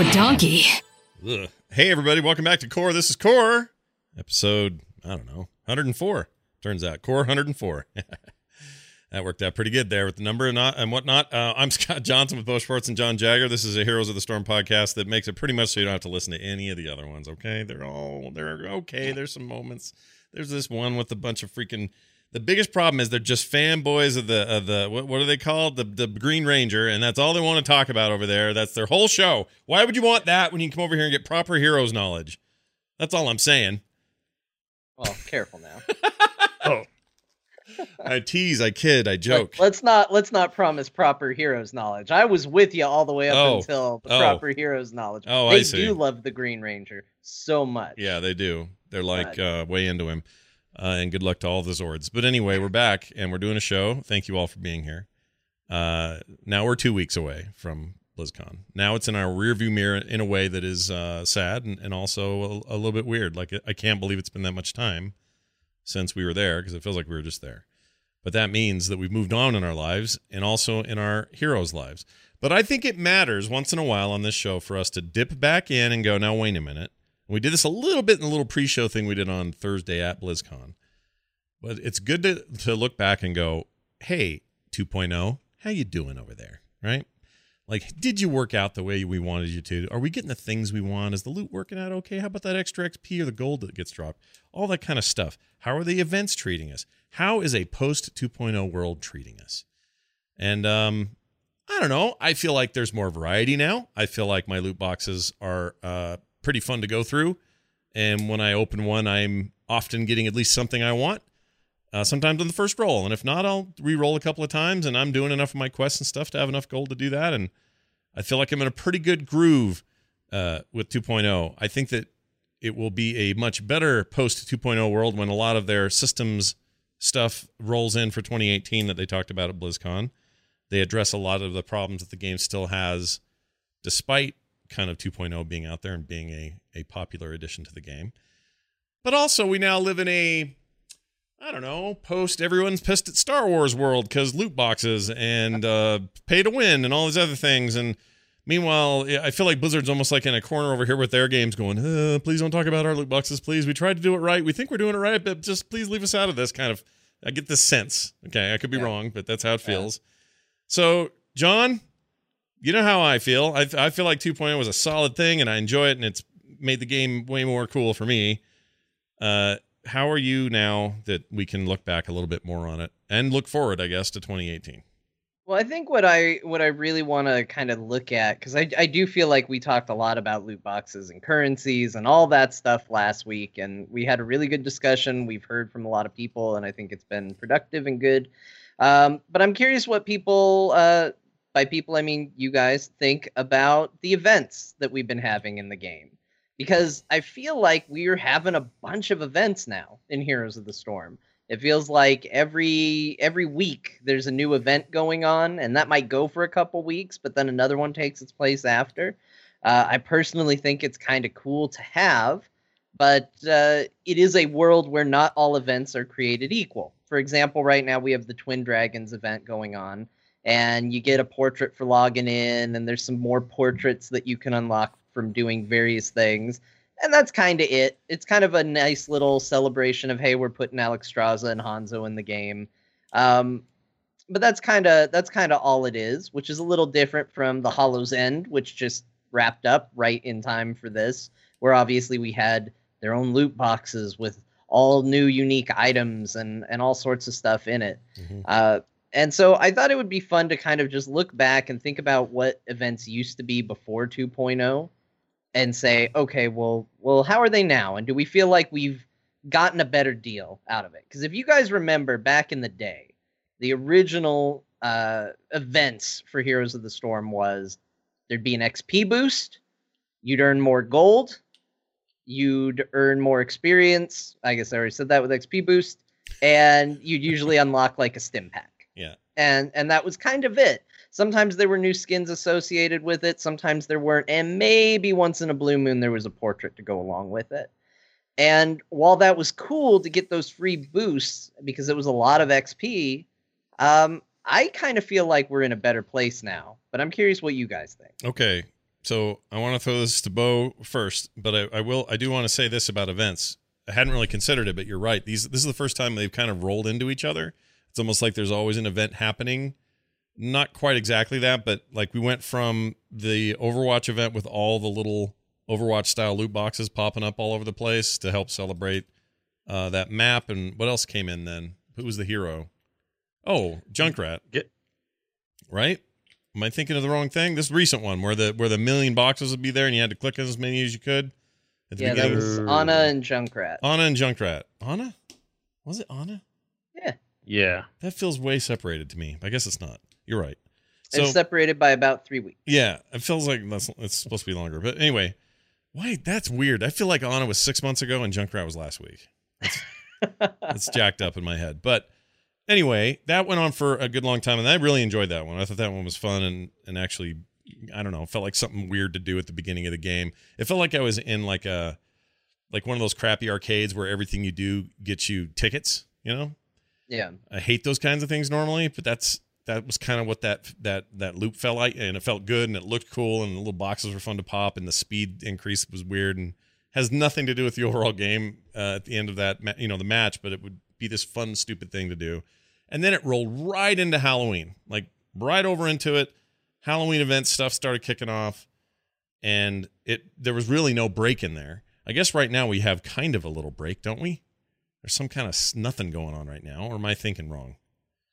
serve this to a donkey. Ugh. Hey, everybody, welcome back to Core. This is Core, episode, I don't know, 104. Turns out, Core 104. that worked out pretty good there with the number and, not, and whatnot. Uh, I'm Scott Johnson with Bo Schwartz and John Jagger. This is a Heroes of the Storm podcast that makes it pretty much so you don't have to listen to any of the other ones, okay? They're all, they're okay. There's some moments. There's this one with a bunch of freaking the biggest problem is they're just fanboys of the of the what, what are they called the the Green Ranger, and that's all they want to talk about over there. That's their whole show. Why would you want that when you can come over here and get proper heroes knowledge? That's all I'm saying. Well, careful now. oh, I tease, I kid, I joke. Let, us not let's not promise proper heroes knowledge. I was with you all the way up Oh. until the Oh. proper heroes knowledge. Oh, I they see. do love the Green Ranger so much. Yeah, they do. They're like uh, way into him. Uh, and good luck to all the Zords. But anyway, we're back and we're doing a show. Thank you all for being here. Uh, now we're two weeks away from BlizzCon. Now it's in our rearview mirror in a way that is uh, sad and, and also a, a little bit weird. Like I can't believe it's been that much time since we were there because it feels like we were just there. But that means that we've moved on in our lives and also in our heroes' lives. But I think it matters once in a while on this show for us to dip back in and go, now, wait a minute. We did this a little bit in the little pre-show thing we did on Thursday at BlizzCon. But it's good to, to look back and go, hey, 2.0, how you doing over there? Right? Like, did you work out the way we wanted you to? Are we getting the things we want? Is the loot working out okay? How about that extra XP or the gold that gets dropped? All that kind of stuff. How are the events treating us? How is a post 2.0 world treating us? And um, I don't know. I feel like there's more variety now. I feel like my loot boxes are uh, pretty fun to go through. And when I open one, I'm often getting at least something I want. Uh, sometimes on the first roll, and if not, I'll re-roll a couple of times. And I'm doing enough of my quests and stuff to have enough gold to do that. And I feel like I'm in a pretty good groove uh, with 2.0. I think that it will be a much better post 2.0 world when a lot of their systems stuff rolls in for 2018 that they talked about at BlizzCon. They address a lot of the problems that the game still has, despite kind of 2.0 being out there and being a, a popular addition to the game. But also, we now live in a, I don't know, post everyone's pissed at Star Wars world because loot boxes and uh, pay to win and all these other things. And meanwhile, I feel like Blizzard's almost like in a corner over here with their games going, uh, please don't talk about our loot boxes, please. We tried to do it right. We think we're doing it right, but just please leave us out of this kind of. I get this sense. Okay, I could be Yeah. wrong, but that's how it feels. So, John, you know how I feel. I, I feel like 2.0 was a solid thing, and I enjoy it, and it's made the game way more cool for me. Uh, how are you now that we can look back a little bit more on it and look forward, I guess, to 2018? Well, I think what I what I really want to kind of look at because I I do feel like we talked a lot about loot boxes and currencies and all that stuff last week, and we had a really good discussion. We've heard from a lot of people, and I think it's been productive and good. Um, but I'm curious what people, uh, by people I mean you guys, think about the events that we've been having in the game, because I feel like we're having a bunch of events now in Heroes of the Storm. It feels like every every week there's a new event going on, and that might go for a couple weeks, but then another one takes its place after. Uh, I personally think it's kind of cool to have, but uh, it is a world where not all events are created equal. For example, right now we have the Twin Dragons event going on, and you get a portrait for logging in, and there's some more portraits that you can unlock from doing various things and that's kind of it. It's kind of a nice little celebration of hey, we're putting Alexstrasza and Hanzo in the game. Um, but that's kind of that's kind of all it is, which is a little different from the Hallow's End, which just wrapped up right in time for this, where obviously we had their own loot boxes with all new unique items and and all sorts of stuff in it. Mhm. Uh, and so I thought it would be fun to kind of just look back and think about what events used to be before 2.0 and say, okay, well, well, how are they now? And do we feel like we've gotten a better deal out of it? Because if you guys remember back in the day, the original uh, events for Heroes of the Storm was there'd be an XP boost, you'd earn more gold, you'd earn more experience. I guess I already said that with XP boost, and you'd usually unlock like a stim pack. Yeah. And and that was kind of it. Sometimes there were new skins associated with it, sometimes there weren't, and maybe once in a blue moon there was a portrait to go along with it. And while that was cool to get those free boosts because it was a lot of XP, um, I kind of feel like we're in a better place now. But I'm curious what you guys think. Okay. So I want to throw this to Bo first, but I, I will. I do want to say this about events. I hadn't really considered it, but you're right. These this is the first time they've kind of rolled into each other. It's almost like there's always an event happening. Not quite exactly that, but like we went from the Overwatch event with all the little Overwatch style loot boxes popping up all over the place to help celebrate uh, that map. And what else came in then? Who was the hero? Oh, Junkrat. Get- right? Am I thinking of the wrong thing? This recent one where the where the million boxes would be there and you had to click as many as you could. At the Yeah, that beginning. was Ana and Junkrat. Ana and Junkrat. Ana? Was it Ana? Yeah. That feels way separated to me. I guess it's not. You're right. So it's separated by about three weeks. yeah, it feels like that's it's supposed to be longer. But anyway, why that's weird. I feel like Ana was six months ago and Junkrat was last week. It's jacked up in my head. But anyway, that went on for a good long time, and I really enjoyed that one. I thought that one was fun and and actually, I don't know, felt like something weird to do at the beginning of the game. It felt like I was in like a like one of those crappy arcades where everything you do gets you tickets. You know, Yeah. I hate those kinds of things normally, but that's that was kind of what that that that loop felt like, and it felt good, and it looked cool, and the little boxes were fun to pop, and the speed increase was weird, and has nothing to do with the overall game uh, at the end of that you know the match, but it would be this fun stupid thing to do, and then it rolled right into Halloween, like right over into it. Halloween event stuff started kicking off, and it there was really no break in there. I guess right now we have kind of a little break, don't we? There's some kind of nothing going on right now, or am I thinking wrong?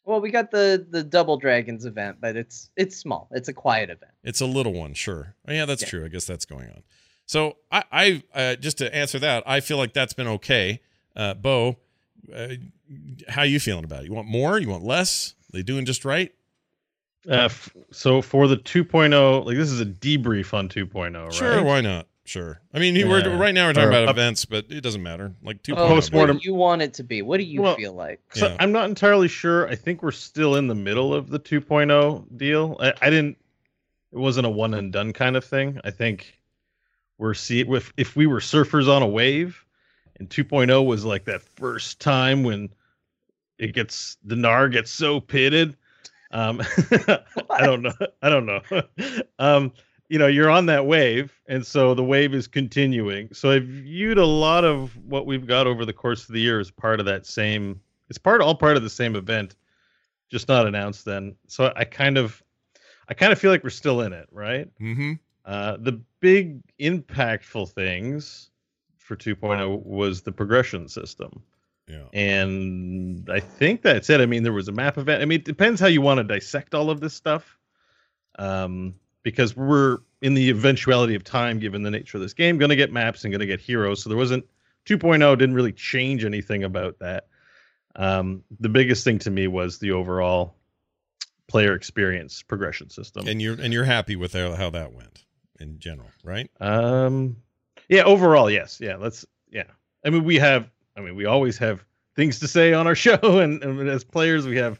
Well, we got the the Double Dragons event, but it's it's small. It's a quiet event. It's a little one, sure. Oh, yeah, that's Yeah. true. I guess that's going on. So I, I uh, just to answer that, I feel like that's been okay. Uh, Bo, uh, how you feeling about it? You want more? You want less? they doing just right? Uh, f- so for the 2.0, like this is a debrief on 2.0, right? Sure, why not? Sure. I mean, we're right now we're talking Or about up- events, but it doesn't matter. Like two Oh, points. Postmortem- what do you want it to be? What do you Well, feel like? So Yeah. I'm not entirely sure. I think we're still in the middle of the 2.0 deal. I, I didn't. It wasn't a one and done kind of thing. I think we're see if if we were surfers on a wave, and 2.0 was like that first time when it gets the Nar gets so pitted. Um, I don't know. I don't know. um, you know, you're on that wave, and so the wave is continuing. So i've viewed a lot of what we've got over the course of the year as part of that same. It's part all part of the same event, just not announced then. So I kind of, I kind of feel like we're still in it, right? Mm-hmm. Uh, the big impactful things for 2.0 was the progression system. Yeah. And I think that's it. I mean, there was a map event. I mean, it depends how you want to dissect all of this stuff. Um, because we're in the eventuality of time, given the nature of this game, going to get maps and going to get heroes. So there wasn't 2.0 didn't really change anything about that. Um, the biggest thing to me was the overall player experience progression system. And you're and you're happy with how, how that went in general, right? Um, yeah, overall, yes, yeah. Let's, yeah. I mean, we have, I mean, we always have things to say on our show, and, and as players, we have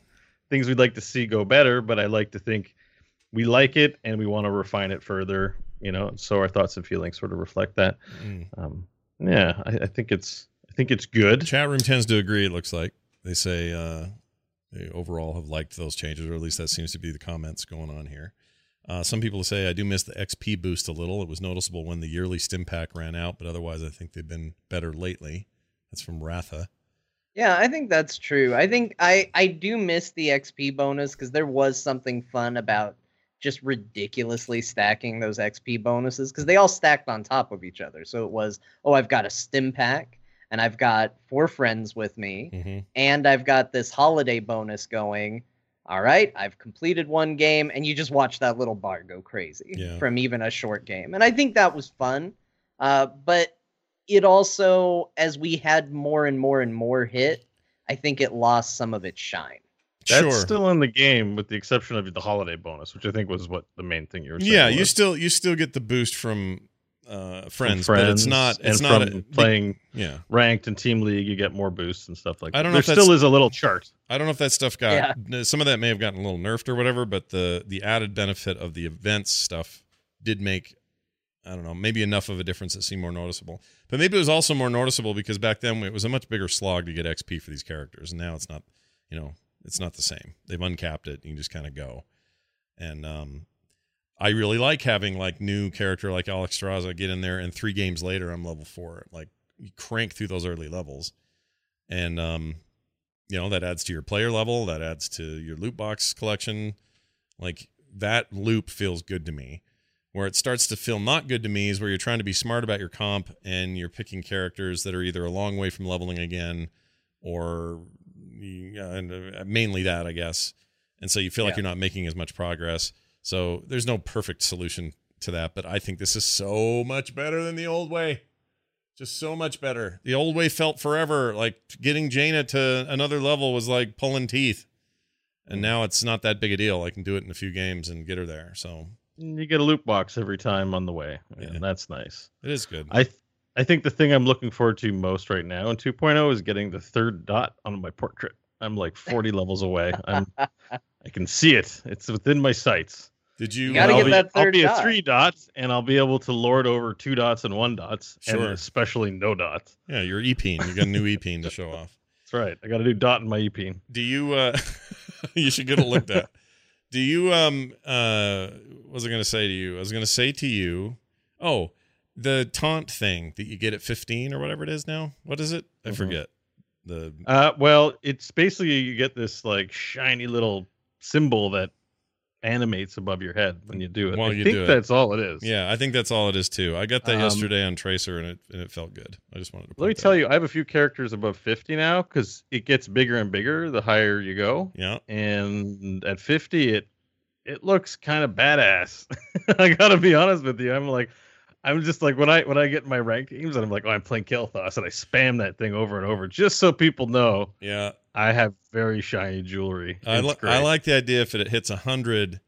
things we'd like to see go better. But I like to think we like it, and we want to refine it further. You know, so our thoughts and feelings sort of reflect that. Mm. Um, yeah, I, I think it's, I think it's good. Chat room tends to agree. It looks like they say uh, they overall have liked those changes, or at least that seems to be the comments going on here. Uh, some people say I do miss the XP boost a little. It was noticeable when the yearly stim pack ran out, but otherwise I think they've been better lately. That's from Ratha. Yeah, I think that's true. I think I I do miss the XP bonus because there was something fun about just ridiculously stacking those XP bonuses because they all stacked on top of each other. So it was, oh, I've got a stim pack and I've got four friends with me Mm-hmm. and I've got this holiday bonus going. All right, I've completed one game, and you just watch that little bar go crazy Yeah. from even a short game. And I think that was fun. Uh, but it also, as we had more and more and more hit, I think it lost some of its shine. That's Sure. still in the game, with the exception of the holiday bonus, which I think was what the main thing you were saying. yeah, you still you still get the boost from uh, From friends, but it's not and it's not from a, playing yeah. ranked and team league, you get more boosts and stuff like that. I don't know There if that's- still is a little chart. I don't know if that stuff got some of that may have gotten a little nerfed or whatever, but the the added benefit of the events stuff did make I don't know maybe enough of a difference that seemed more noticeable. But maybe it was also more noticeable because back then it was a much bigger slog to get XP for these characters, and now it's not. You know, it's not the same. They've uncapped it. You just kind of go, and um, I really like having like new character like Alexstrasza get in there, and three games later I'm level four. Like you crank through those early levels, and um, you know that adds to your player level, that adds to your loot box collection. Like that loop feels good to me. Where it starts to feel not good to me is where you're trying to be smart about your comp and you're picking characters that are either a long way from leveling again, or yeah, and uh, mainly that I guess. And so you feel like you're not making as much progress. So there's no perfect solution to that, but I think this is so much better than the old way. Just so much better. The old way felt forever. Like getting Jaina to another level was like pulling teeth. And now it's not that big a deal. I can do it in a few games and get her there. So You get a loot box every time on the way, and Yeah. that's nice. it is good. I th- I think the thing I'm looking forward to most right now in 2.0 is getting the third dot on my portrait. I'm like 40 levels away. I'm I can see it. It's within my sights. Did you? You gotta I'll get be, that I'll be dot. a three dots, and I'll be able to lord over two dots and one dots, and especially no dots. yeah, you're EPing. You got a new EPing to show off. That's right. I got to do dot in my E Do you? uh You should get it looked at. Do you? Um. Uh. What was I going to say to you? I was going to say to you. Oh, the taunt thing that you get at 15 or whatever it is now. What is it? I Mhm. forget. The Uh, well, it's basically you get this like shiny little symbol that animates above your head when you do it. While I you think do it. that's all it is. yeah, I think that's all it is too. I got that Um, yesterday on Tracer and it and it felt good. I just wanted to. Let me tell you, I have a few characters above 50 now because it gets bigger and bigger the higher you go. Yeah. And at 50, it it looks kind of badass. I gotta be honest with you. I'm like, I'm just like when I when I get in my rankings and I'm like, oh, I'm playing Kael'thas and I spam that thing over and over just so people know Yeah. I have very shiny jewelry. I, It's li- I like the idea if it hits 100,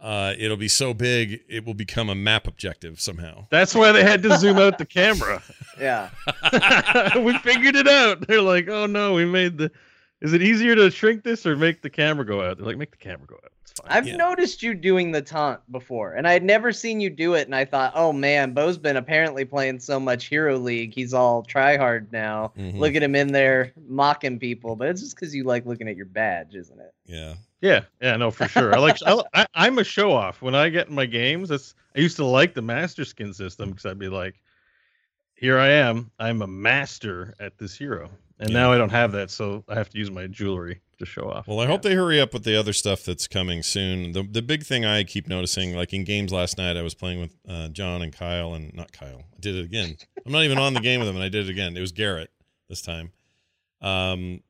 uh, it'll be so big it will become a map objective somehow. That's why they had to zoom out the camera. Yeah. we figured it out. They're like, oh no, we made the. Is it easier to shrink this or make the camera go out? They're like, make the camera go out. It's fine. I've Yeah. noticed you doing the taunt before, and I had never seen you do it. And I thought, oh man, Bo's been apparently playing so much Hero League, he's all try hard now. Mhm. Look at him in there mocking people, but it's just because you like looking at your badge, isn't it? Yeah. Yeah, yeah, no, for sure. I like. I, I, I'm a show off when I get in my games. That's I used to like the master skin system because I'd be like, here I am. I'm a master at this hero, and Yeah. now I don't have that, so I have to use my jewelry to show off. Well, I hope they hurry up with the other stuff that's coming soon. The the big thing I keep noticing, like in games last night, I was playing with uh, John and Kyle, and not Kyle. I did it again. I'm not even on the game with them, and I did it again. It was Garrett this time. Um,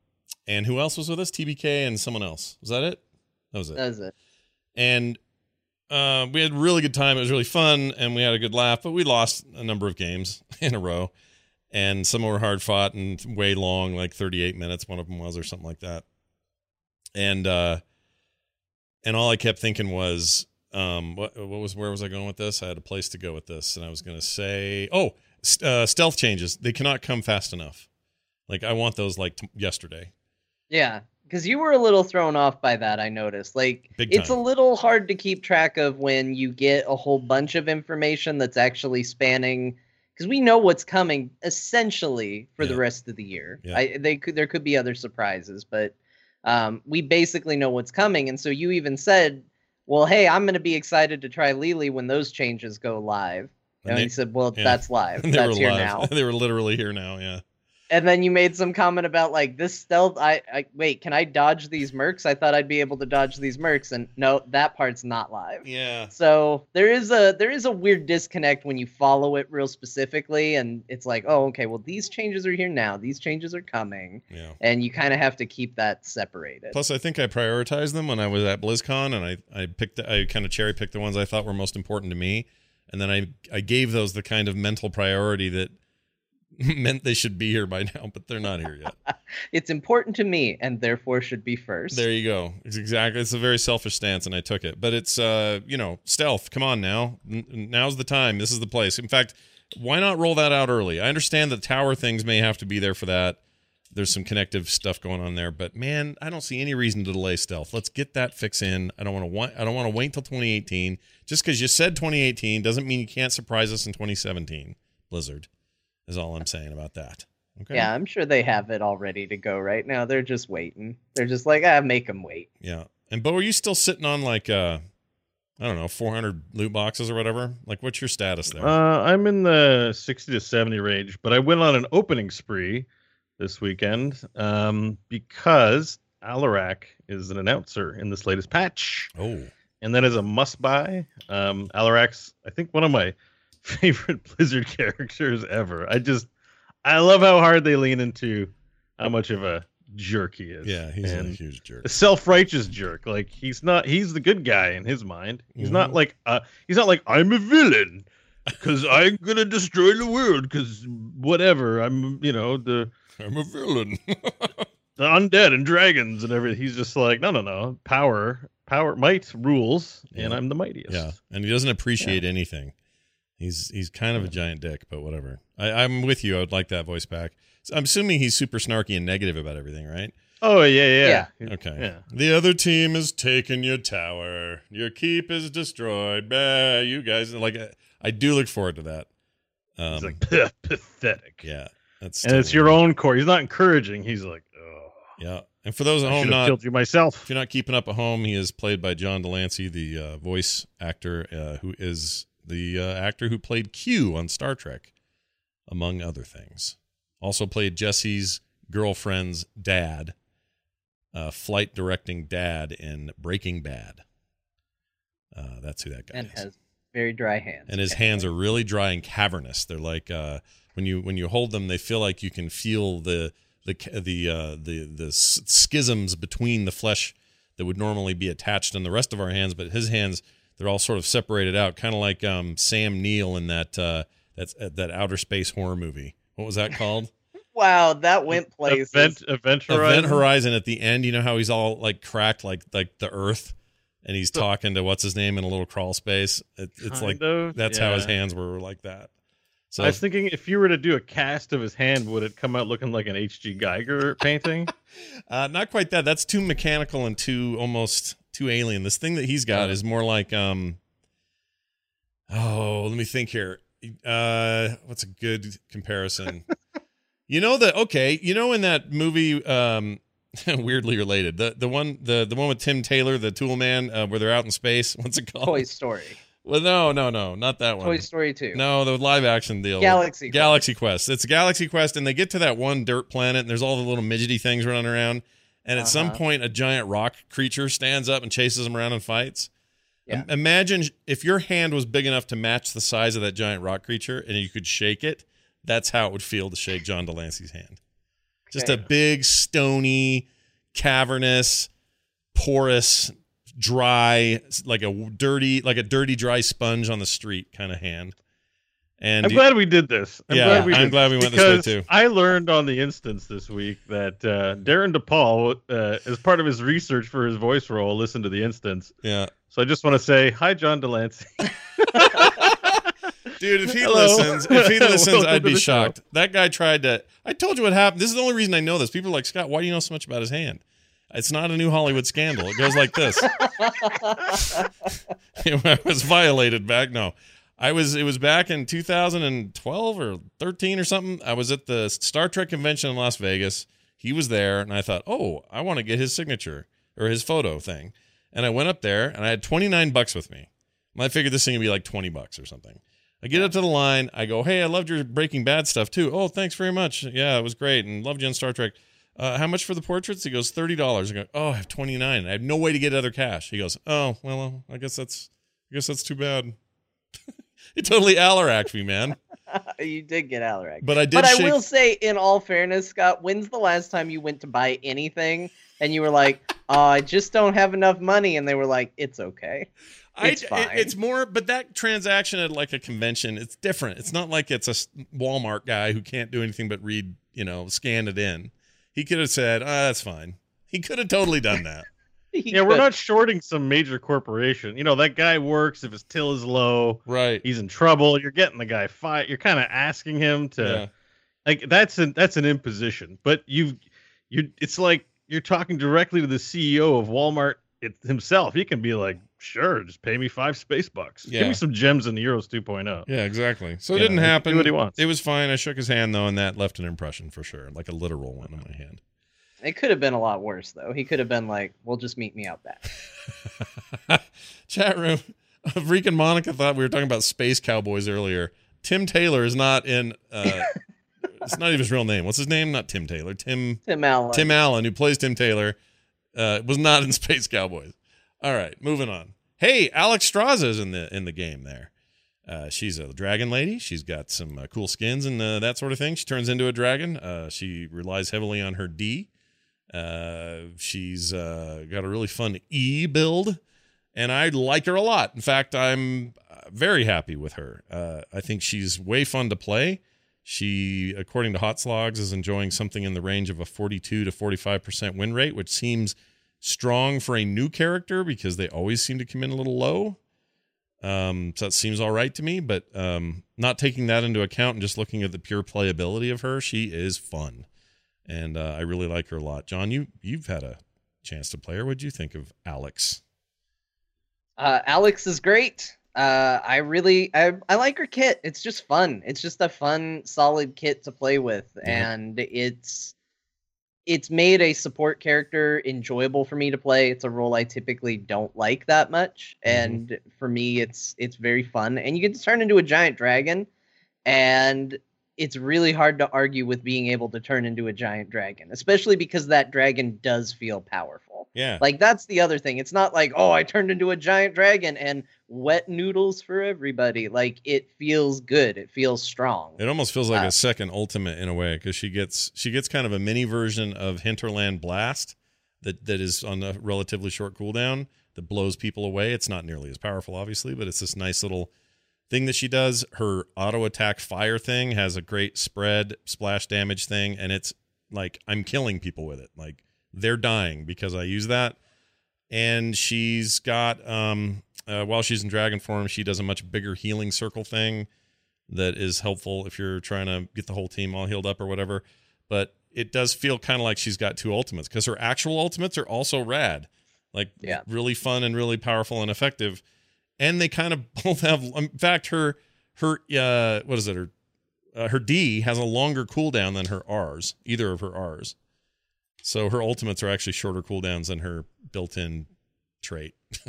and who else was with us? TBK and someone else. Was that it? That was it. Does it? and uh, we had a really good time. It was really fun, and we had a good laugh. But we lost a number of games in a row, and some were hard fought and way long, like 38 minutes. One of them was, or something like that. And uh, and all I kept thinking was, um, what what was where was I going with this? I had a place to go with this, and I was going to say, oh, uh, stealth changes. They cannot come fast enough. Like I want those like t- yesterday. Yeah, because you were a little thrown off by that. I noticed. Like, it's a little hard to keep track of when you get a whole bunch of information that's actually spanning. Because we know what's coming essentially for the rest of the year. Yeah. I, they could there could be other surprises, but um, we basically know what's coming. And so you even said, "Well, hey, I'm going to be excited to try Li Li when those changes go live." And And, they- he said, "Well, yeah. that's live. that's here live. now." they were literally here now. Yeah. And then you made some comment about like this stealth. I, I wait, can I dodge these mercs? I thought I'd be able to dodge these mercs, and no, that part's not live. Yeah. So there is a there is a weird disconnect when you follow it real specifically, and it's like, oh, okay, well these changes are here now, these changes are coming, Yeah. and you kind of have to keep that separated. Plus, I think I prioritized them when I was at BlizzCon, and I I picked I kind of cherry picked the ones I thought were most important to me, and then I I gave those the kind of mental priority that meant they should be here by now, but they're not here yet. It's important to me, and therefore should be first. there you go. It's exactly. It's a very selfish stance, and I took it. But it's uh you know stealth. Come on now. N- now's the time. This is the place. In fact, why not roll that out early? I understand that tower things may have to be there for that. There's some connective stuff going on there, but man, I don't see any reason to delay stealth. Let's get that fix in. I don't want to want. I don't want to wait until 2018. Just because you said 2018 doesn't mean you can't surprise us in 2017. Blizzard is all I'm saying about that. Okay. Yeah, I'm sure they have it all ready to go right now. They're just waiting. They're just like, ah, make them wait. Yeah. And Bo, are you still sitting on like uh I don't know, 400 loot boxes or whatever. Like, what's your status there? Uh, I'm in the 60 to 70 range, but I went on an opening spree this weekend um, because Alarak is an announcer in this latest patch. oh, And that is a must buy. Um, Alarak's, I think, one of my favorite Blizzard characters ever. I just, I love how hard they lean into how much of a jerk he is. yeah, he's a huge jerk. a self-righteous jerk. Like he's not he's the good guy in his mind. He's not Mhm. like uh he's not like I'm a villain cuz I'm going to destroy the world cuz whatever. I'm, you know, the I'm a villain. the undead and dragons and everything. He's just like, no, no, no. Power, power, might rules, and Yeah. I'm the mightiest. yeah, and he doesn't appreciate anything. He's he's kind of a giant dick, but whatever. I, I'm with you. I would like that voice back. So I'm assuming he's super snarky and negative about everything, right? Oh yeah, yeah. yeah. Okay. Yeah. The other team has taken your tower. Your keep is destroyed. Bah, you guys like. I- I do look forward to that. Um, He's like pathetic. yeah, that's And it's totally- your own core. He's not encouraging. He's like, oh, Yeah, and for those at I home not killed you myself. If you're not keeping up at home, he is played by John de Lancie, the uh, voice actor uh, who is the uh, actor who played Q on Star Trek, among other things. Also played Jesse's girlfriend's dad, uh, flight directing dad in Breaking Bad. Uh, that's who that guy and is. has very dry hands. and his hands are really dry and cavernous. They're like uh, when you when you hold them, they feel like you can feel the the the uh, the the schisms between the flesh that would normally be attached in the rest of our hands, but his hands they're all sort of separated out, kind of like um, Sam Neill in that uh, that's uh, that outer space horror movie. What was that called? wow, that went places. Event, event Event horizon. Horizon. At the end, you know how he's all like cracked, like like the Earth, and he's talking to what's his name in a little crawl space. It, it's like of, that's how his hands were like that. So I was thinking if you were to do a cast of his hand, would it come out looking like an H.G. Geiger painting? Uh, not quite that. That's too mechanical and too almost too alien. This thing that he's got is more like um. Oh, let me think here. Uh, what's a good comparison? you know that okay. You know in that movie, um, weirdly related. The the one the the one with Tim Taylor, the Tool Man, uh, where they're out in space. What's it called? Toy Story. Well, no, no, no, not that one. Toy Story 2. No, the live action deal. Galaxy Quest. Galaxy Quest. It's Galaxy Quest, and they get to that one dirt planet, and there's all the little midgety things running around. And at some Uh-huh. point, a giant rock creature stands up and chases them around and fights. Yeah. Im- imagine if your hand was big enough to match the size of that giant rock creature, and you could shake it. That's how it would feel to shake John de Lancie's hand. Just a big, stony, cavernous, porous, dry, like a dirty, like a dirty, dry sponge on the street kind of hand. And I'm you- glad we did this. I'm Yeah, glad we I'm did glad we went this way because too. I learned on the instance this week that uh, Darren DePaul, uh, as part of his research for his voice role, listened to the instance. yeah, So I just want to say hi, John de Lancie. dude, if he Hello. listens, if he listens, I'd be the show. shocked. That guy tried to. I told you what happened. This is the only reason I know this. People are like Scott. Why do you know so much about his hand? It's not a new Hollywood scandal. It goes like this. I was violated back. No, I was. It was back in 2012 or 13 or something. I was at the Star Trek convention in Las Vegas. He was there, and I thought, oh, I want to get his signature or his photo thing. And I went up there, and I had 29 bucks with me. And I figured this thing would be like 20 bucks or something. I get up to the line. I go, hey, I loved your Breaking Bad stuff too. Oh, thanks very much. Yeah, it was great, and loved you on Star Trek. Uh, how much for the portraits? He goes thirty dollars. I go, oh, I have twenty nine. I have no way to get other cash. He goes, oh, well, I guess that's, I guess that's too bad. he totally Alaracked me, man. you did get Alaric. But I did But I will say, in all fairness, Scott, when's the last time you went to buy anything and you were like, oh, I just don't have enough money? And they were like, it's okay. It's I, fine. It, it's more, but that transaction at like a convention, it's different. It's not like it's a Walmart guy who can't do anything but read, you know, scan it in. He could have said, oh, that's fine. He could have totally done that. He yeah, we're not shorting some major corporation. You know, that guy works. If his till is low, right. he's in trouble. You're getting the guy fired. You're kind of asking him to Yeah. like that's an that's an imposition. But you you it's like you're talking directly to the CEO of Walmart it, himself. He can be like, sure, just pay me five space bucks. Give me some gems in the Euros 2.0. Yeah, exactly. So it You didn't know, he happen. do what he wants. It was fine. I shook his hand though, and that left an impression for sure, like a literal one in my hand. It could have been a lot worse, though. He could have been like, well, just meet me out back. Chat room. freaking Monica thought we were talking about space cowboys earlier. Tim Taylor is not in. Uh, it's not even his real name. What's his name? Not Tim Taylor. Tim Tim Allen. Tim Allen, who plays Tim Taylor, uh, was not in Space Cowboys. All right, moving on. Hey, Alexstrasza is in the in the game there. Uh, she's a dragon lady. She's got some uh, cool skins and uh, that sort of thing. She turns into a dragon. Uh, she relies heavily on her D. Uh, she's uh, got a really fun E build, and I like her a lot. In fact, I'm uh, very happy with her. Uh, I think she's way fun to play. She, according to HotsLogs, is enjoying something in the range of a 42 to 45% win rate, which seems strong for a new character because they always seem to come in a little low. Um, so that seems all right to me, but um, not taking that into account and just looking at the pure playability of her, she is fun, and uh, I really like her a lot. John, you you've had a chance to play her. What'd you think of Alex? Uh, Alex is great. Uh, I really I, I like her kit. It's just fun. It's just a fun, solid kit to play with, Yeah. and it's it's made a support character enjoyable for me to play. It's a role I typically don't like that much, Mhm. and for me, it's it's very fun. And you get to turn into a giant dragon, and it's really hard to argue with being able to turn into a giant dragon, especially because that dragon does feel powerful. Yeah, Like that's the other thing. It's not like, oh, I turned into a giant dragon and wet noodles for everybody. Like it feels good. It feels strong. It almost feels like Uh, a second ultimate in a way because she gets she gets kind of a mini version of Hinterland Blast that that is on a relatively short cooldown that blows people away. It's not nearly as powerful, obviously, but it's this nice little thing that she does. Her auto attack fire thing has a great spread splash damage thing, and it's like I'm killing people with it. Like they're dying because I use that. And she's got um uh, while she's in dragon form, she does a much bigger healing circle thing that is helpful if you're trying to get the whole team all healed up or whatever. But it does feel kind of like she's got two ultimates because her actual ultimates are also rad, like Yeah. really fun and really powerful and effective. And they kind of both have. In fact, her her uh, what is it? Her uh, her D has a longer cooldown than her R's. Either of her R's. So her ultimates are actually shorter cooldowns than her built-in trait.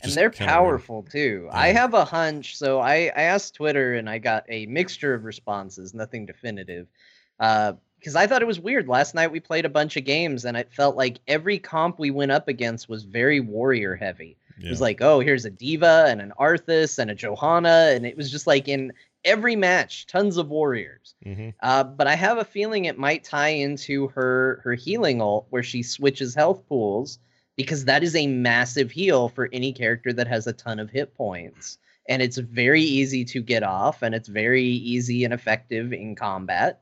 and they're kinda weird. powerful too. I have a hunch. So I, I asked Twitter and I got a mixture of responses, nothing definitive. Uh, because I thought it was weird. Last night we played a bunch of games and it felt like every comp we went up against was very warrior heavy. It Yeah. was like, oh, here's a D.Va and an Arthas and a Johanna. And it was just like in every match, tons of warriors. Mhm. Uh, but I have a feeling it might tie into her her healing ult where she switches health pools because that is a massive heal for any character that has a ton of hit points. And it's very easy to get off and it's very easy and effective in combat.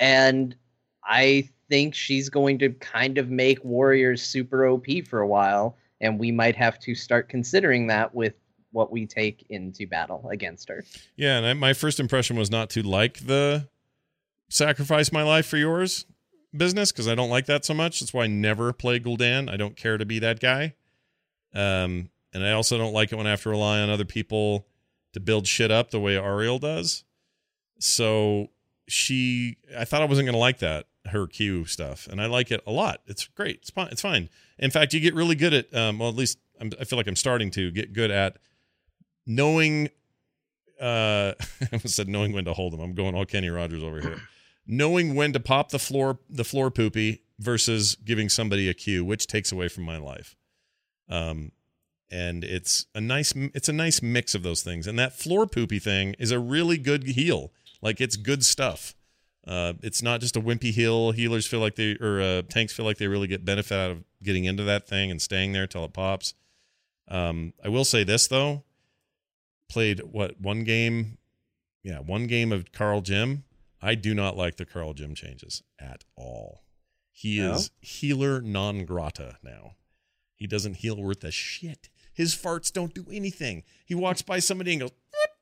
And I think she's going to kind of make warriors super OP for a while. And we might have to start considering that with what we take into battle against her. Yeah, and I, my first impression was not to like the sacrifice my life for yours business because I don't like that so much. That's why I never play Gul'dan. I don't care to be that guy. Um, and I also don't like it when I have to rely on other people to build shit up the way Auriel does. So she, I thought I wasn't going to like that her Q stuff, and I like it a lot. It's great. It's fine. It's fine. In fact, you get really good at, um, well, at least I'm, I feel like I'm starting to get good at knowing uh I said knowing when to hold them. I'm going all Kenny Rogers over here. knowing when to pop the floor the floor poopy versus giving somebody a cue, which takes away from my life. Um and it's a nice it's a nice mix of those things. And that floor poopy thing is a really good heal. Like it's good stuff. Uh, it's not just a wimpy heal. Healers feel like they or uh, tanks feel like they really get benefit out of getting into that thing and staying there till it pops. Um, I will say this though, played what one game, yeah, one game of Carl Jim. I do not like the Carl Jim changes at all. He No? is healer non grata now. He doesn't heal worth a shit. His farts don't do anything. He walks by somebody and goes,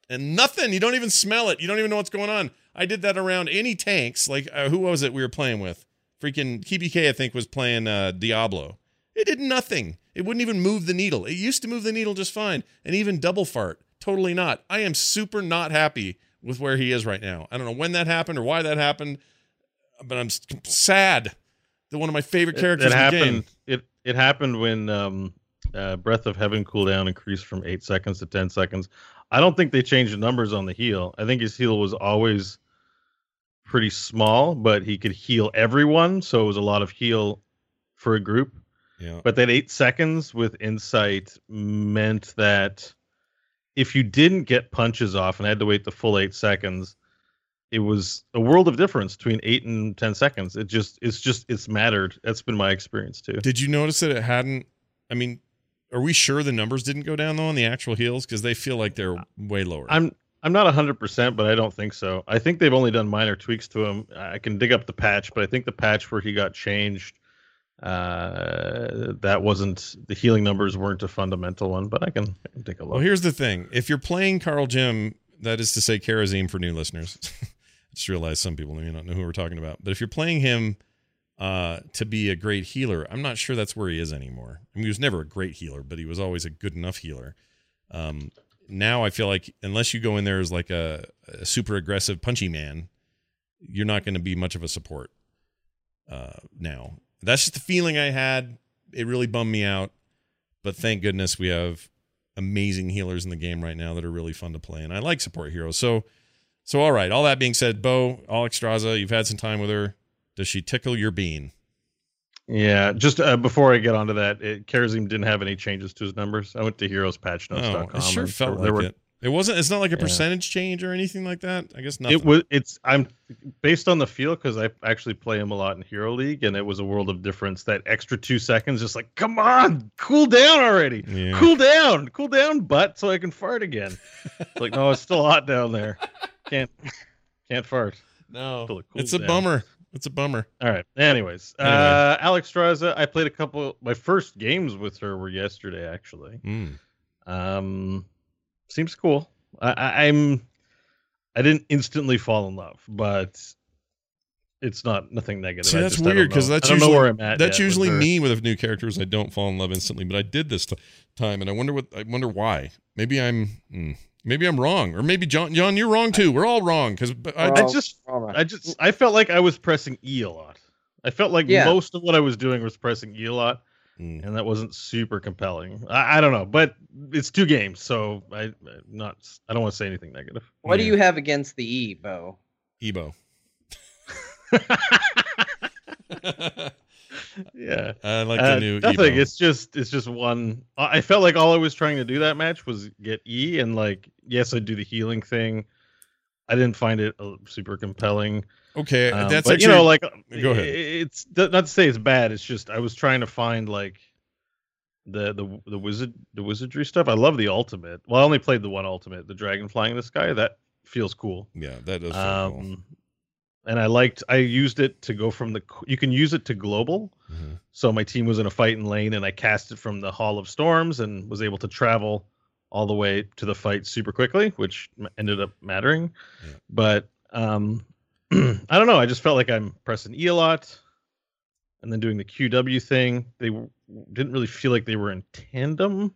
and nothing. You don't even smell it. You don't even know what's going on. I did that around any tanks. Like, uh, who was it we were playing with? Freaking KBK, I think, was playing uh, Diablo. It did nothing. It wouldn't even move the needle. It used to move the needle just fine. And even double fart, totally not. I am super not happy with where he is right now. I don't know when that happened or why that happened, but I'm sad that one of my favorite characters It, in the happened. game. It it happened when um uh, Breath of Heaven cooldown increased from eight seconds to ten seconds. I don't think they changed the numbers on the heal. I think his heal was always pretty small, but he could heal everyone, so it was a lot of heal for a group. Yeah. But that eight seconds with insight meant that if you didn't get punches off and had to wait the full eight seconds, it was a world of difference between eight and ten seconds. It just it's just it's mattered. That's been my experience too. Did you notice that it hadn't? I mean, are we sure the numbers didn't go down though on the actual heals because they feel like they're way lower? I'm I'm not hundred percent, but I don't think so. I think they've only done minor tweaks to him. I can dig up the patch, but I think the patch where he got changed, uh, that wasn't the healing numbers weren't a fundamental one. But I can, I can take a look. Well, here's the thing: if you're playing Carl Jim, that is to say, Kharazim for new listeners. I just realized some people may not know who we're talking about. But if you're playing him uh, to be a great healer, I'm not sure that's where he is anymore. I mean, he was never a great healer, but he was always a good enough healer. Um, now I feel like unless you go in there as like a, a super aggressive punchy man, you're not going to be much of a support. Uh, now that's just the feeling I had. It really bummed me out, but thank goodness we have amazing healers in the game right now that are really fun to play, and I like support heroes. So, so all right. All that being said, Bo Alexstrasza, you've had some time with her. Does she tickle your bean? Yeah, just uh, before I get onto that, it, Kharazim didn't have any changes to his numbers. I went to heroespatchnotes.com. Oh, it sure felt like were, it. It wasn't. It's not like a Yeah. percentage change or anything like that. I guess nothing. It was. It's. I'm based on the feel because I actually play him a lot in Hero League, and it was a world of difference. That extra two seconds, just like, come on, cool down already. Yeah. Cool down, cool down, butt, so I can fart again. It's like, no, it's still hot down there. Can't, can't fart. No, it it's a down. bummer. It's a bummer. All right. Anyways, Anyway. uh, Alexstrasza, I played a couple. My first games with her were yesterday, actually. Mm. Um, seems cool. I, I, I'm. I didn't instantly fall in love, but it's not nothing negative. See, that's just- weird because that's usually know where I'm at. that's with usually her. me with new characters. I don't fall in love instantly, but I did this t- time, and I wonder what I wonder why. Maybe I'm mm, maybe I'm wrong, or maybe John John you're wrong too. We're all wrong because I, I just, I just, I felt like I was pressing E a lot. I felt like Yeah. most of what I was doing was pressing E a lot, Mm. and that wasn't super compelling. I, I don't know, but it's two games, so I, I'm not. I don't want to say anything negative. What do you have against the E, Bo? Ebo. Yeah. I like Uh, the new nothing. It's just it's just one. I felt like all I was trying to do that match was get E, and like yes, I do the healing thing. I didn't find it uh, super compelling. okay. Um, that's but, actually you know like Go ahead. It's not to say it's bad. It's just I was trying to find like the the the wizard the wizardry stuff. I love the ultimate. Well, I only played the one ultimate, the dragon flying the sky. That feels cool. yeah, that does. Feel Um, cool. And I liked. I used it to go from the. You can use it to global. Mhm. So my team was in a fight in lane, and I cast it from the Hall of Storms and was able to travel all the way to the fight super quickly, which ended up mattering. Yeah. But um, I don't know. I just felt like I'm pressing E a lot, and then doing the QW thing. They w- didn't really feel like they were in tandem.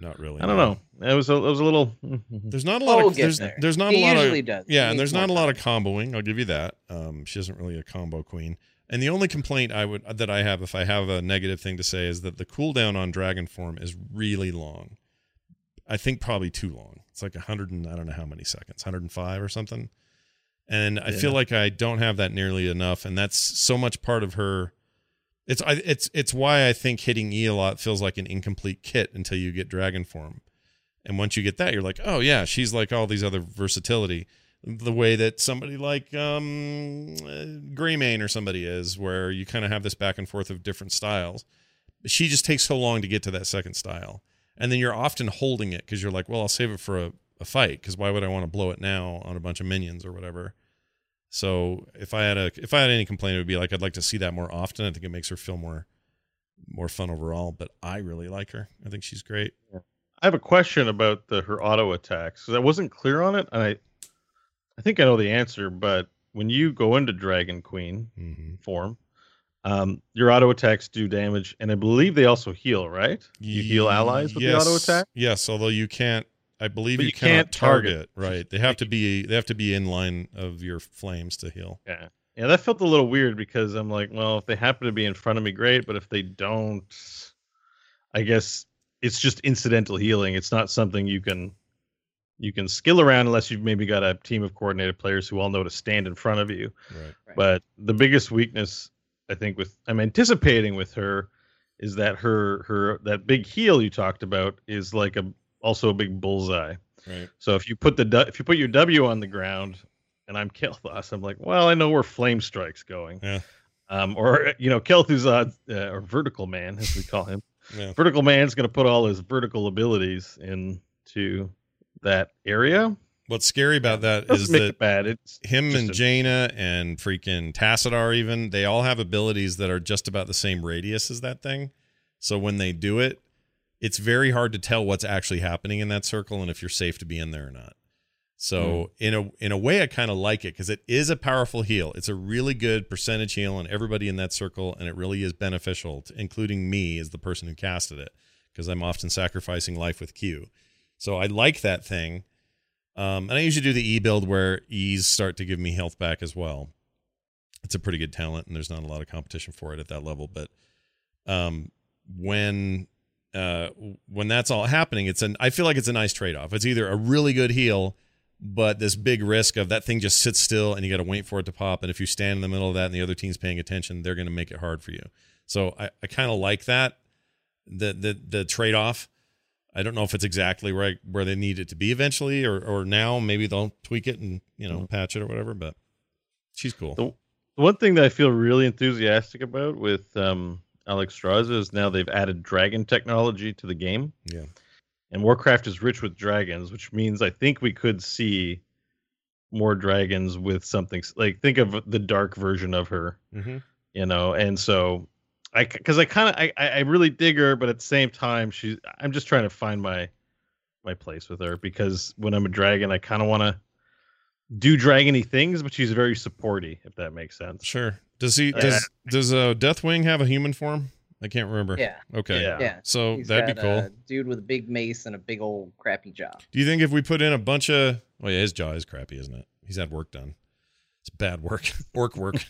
Not really. I don't no. know. It was a, it was a little. There's not a lot Oh, of there's there. there's not He a lot usually of does. yeah, He and there's needs not a lot of comboing. I'll give you that. Um, she isn't really a combo queen. And the only complaint I would that I have, if I have a negative thing to say, is that the cooldown on Dragon Form is really long. I think probably too long. It's like a hundred and I don't know how many seconds, 105 or something. And I feel like I don't have that nearly enough, and that's so much part of her. It's I, it's it's why I think hitting E a lot feels like an incomplete kit until you get Dragon Form. And once you get that, you're like, oh yeah, she's like all these other versatility. The way that somebody like um, uh, Greymane or somebody is, where you kind of have this back and forth of different styles. She just takes so long to get to that second style, and then you're often holding it because you're like, well, I'll save it for a, a fight because why would I want to blow it now on a bunch of minions or whatever. So if I had a if I had any complaint, it would be like I'd like to see that more often. I think it makes her feel more more fun overall. But I really like her. I think she's great. I have a question about the her auto attacks. 'cause I wasn't clear on it, and I, I think I know the answer. But when you go into Dragon Queen Mm-hmm. form, um, your auto attacks do damage, and I believe they also heal. Right? You heal allies with the auto attack. Yes, although you can't. I believe But you, you cannot can't target. target. Right, they have to be they have to be in line of your flames to heal. Yeah. Yeah, that felt a little weird because I'm like, well, if they happen to be in front of me, great. But if they don't, I guess it's just incidental healing. It's not something you can you can skill around unless you've maybe got a team of coordinated players who all know to stand in front of you. Right. Right. But the biggest weakness I think with I'm anticipating with her is that her her that big heel you talked about is like a also a big bullseye. Right. So if you put the if you put your W on the ground and I'm Kel'Thuzad, I'm like, well, I know where Flame Strike's going. Yeah. Um, or you know, Kel'Thuzad uh, or Vertical Man, as we call him. Yeah. Vertical Man's going to put all his vertical abilities into that area. What's scary about that is that it bad. It's him and a- Jaina and freaking Tassadar even they all have abilities that are just about the same radius as that thing. So when they do it, it's very hard to tell what's actually happening in that circle and if you're safe to be in there or not. So in a in a way, I kind of like it because it is a powerful heal. It's a really good percentage heal on everybody in that circle, and it really is beneficial, to, including me as the person who casted it, because I'm often sacrificing life with Q. So I like that thing. Um, and I usually do the E build where E's start to give me health back as well. It's a pretty good talent, and there's not a lot of competition for it at that level. But um, when uh, when that's all happening, it's an I feel like it's a nice trade off. It's either a really good heal, but this big risk of that thing just sits still and you got to wait for it to pop. And if you stand in the middle of that and the other team's paying attention, they're going to make it hard for you. So I, I kind of like that the the the trade off. I don't know if it's exactly right where they need it to be eventually, or or now maybe they'll tweak it and you know patch it or whatever. But she's cool. The- The one thing that I feel really enthusiastic about with um, Alexstrasza is now they've added dragon technology to the game. Yeah. And Warcraft is rich with dragons, which means I think we could see more dragons with something like think of the dark version of her, Mm-hmm. you know. And so I because I kind of I I I really dig her, but at the same time she's I'm just trying to find my my place with her because when I'm a dragon, I kind of want to do dragony things, but she's very supporty, if that makes sense. Sure. Does he Yeah. does does uh Deathwing have a human form? I can't remember. Yeah. Okay. Yeah. Yeah. So He's that'd be cool. A dude with a big mace and a big old crappy jaw. Do you think if we put in a bunch of oh yeah, his jaw is crappy, isn't it? He's had work done. It's bad work, orc work.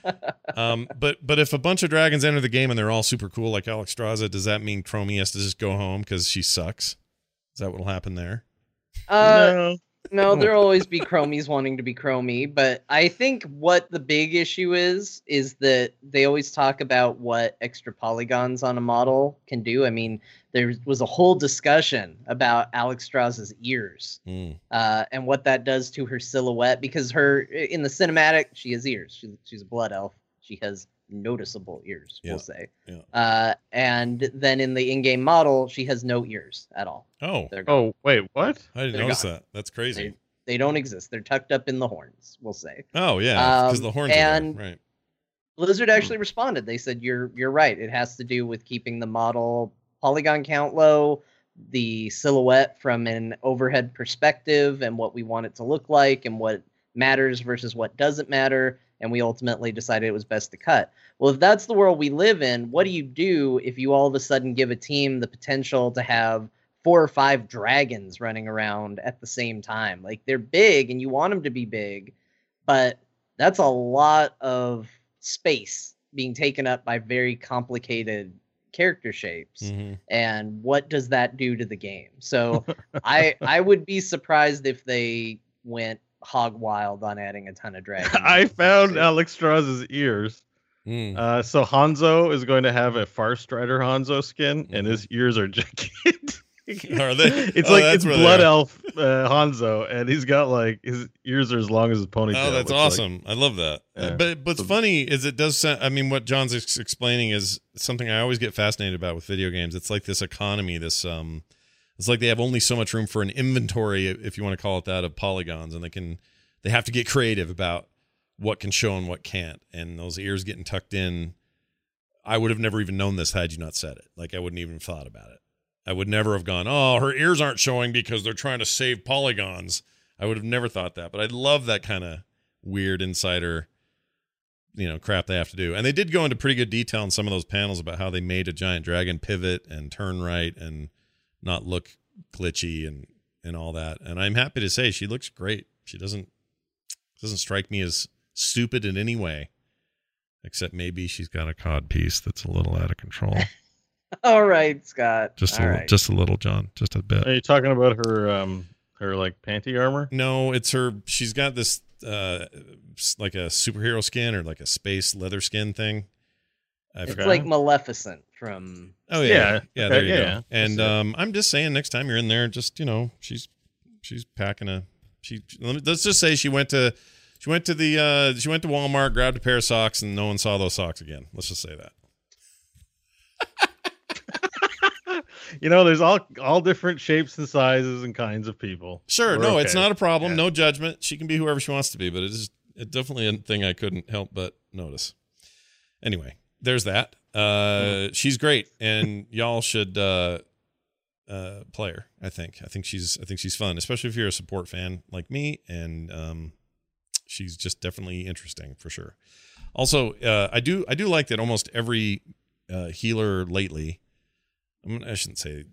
um, but but if a bunch of dragons enter the game and they're all super cool, like Alexstrasza, does that mean Chromie has to just go home because she sucks? Is that what'll happen there? Uh, no. No, there'll always be chromies wanting to be chromie, but I think what the big issue is is that they always talk about what extra polygons on a model can do. I mean, there was a whole discussion about Alexstrasza's ears Mm, uh, and what that does to her silhouette because her in the cinematic she has ears. She, she's a blood elf. She has noticeable ears, Yeah, we'll say. yeah. Uh, and then in the in-game model, she has no ears at all. Oh, Oh wait, what? I didn't They're notice gone. that. That's crazy. They, they don't exist. They're tucked up in the horns, we'll say. oh yeah, because Um, the horns and- are there. right. Blizzard actually responded. They said you're you're right. It has to do with keeping the model polygon count low, the silhouette from an overhead perspective and what we want it to look like and what matters versus what doesn't matter, and we ultimately decided it was best to cut. Well, if that's the world we live in, what do you do if you all of a sudden give a team the potential to have four or five dragons running around at the same time? Like they're big and you want them to be big, but that's a lot of space being taken up by very complicated character shapes Mhm. and what does that do to the game so i i would be surprised if they went hog wild on adding a ton of dragons I found Alexstrasza's ears. Mm. Uh, so Hanzo is going to have a Far Strider Hanzo skin, and Mhm. his ears are gigantic. Are they? It's Oh, like it's Blood. Elf uh, Hanzo, and he's got like his ears are as long as his ponytail. Oh, that's looks like. awesome! I love that. Uh, Yeah. But what's So- funny is it does. Sound, I mean, what John's ex- explaining is something I always get fascinated about with video games. It's like this economy. This um, it's like they have only so much room for an inventory, if you want to call it that, of polygons, and they can they have to get creative about what can show and what can't. And those ears getting tucked in, I would have never even known this had you not said it. Like I wouldn't even have thought about it. I would never have gone, oh, her ears aren't showing because they're trying to save polygons. I would have never thought that, but I love that kind of weird insider, you know, crap they have to do. And they did go into pretty good detail in some of those panels about how they made a giant dragon pivot and turn right and not look glitchy and and all that. And I'm happy to say she looks great. She doesn't doesn't strike me as stupid in any way, except maybe she's got a cod piece that's a little out of control. All right, Scott. Just a All little, right. just a little, John. Just a bit. Are you talking about her um her like panty armor? No, it's her. She's got this uh, like a superhero skin or like a space leather skin thing. I it's forgot. like Maleficent from. oh yeah, Yeah, yeah. there you yeah, go. And um, I'm just saying, next time you're in there, just you know, she's she's packing a. She let me- let's just say she went to she went to the uh, she went to Walmart, grabbed a pair of socks, and no one saw those socks again. Let's just say that. You know, there's all all different shapes and sizes and kinds of people. Sure, We're no, it's not a problem. Yeah. No judgment. She can be whoever she wants to be, but it is it definitely a thing I couldn't help but notice. Anyway, there's that. Uh, she's great, and y'all should uh, uh, play her. I think. I think she's. I think she's fun, especially if you're a support fan like me, and um, she's just definitely interesting for sure. Also, uh, I do. I do like that almost every uh, healer lately. I, mean, I shouldn't say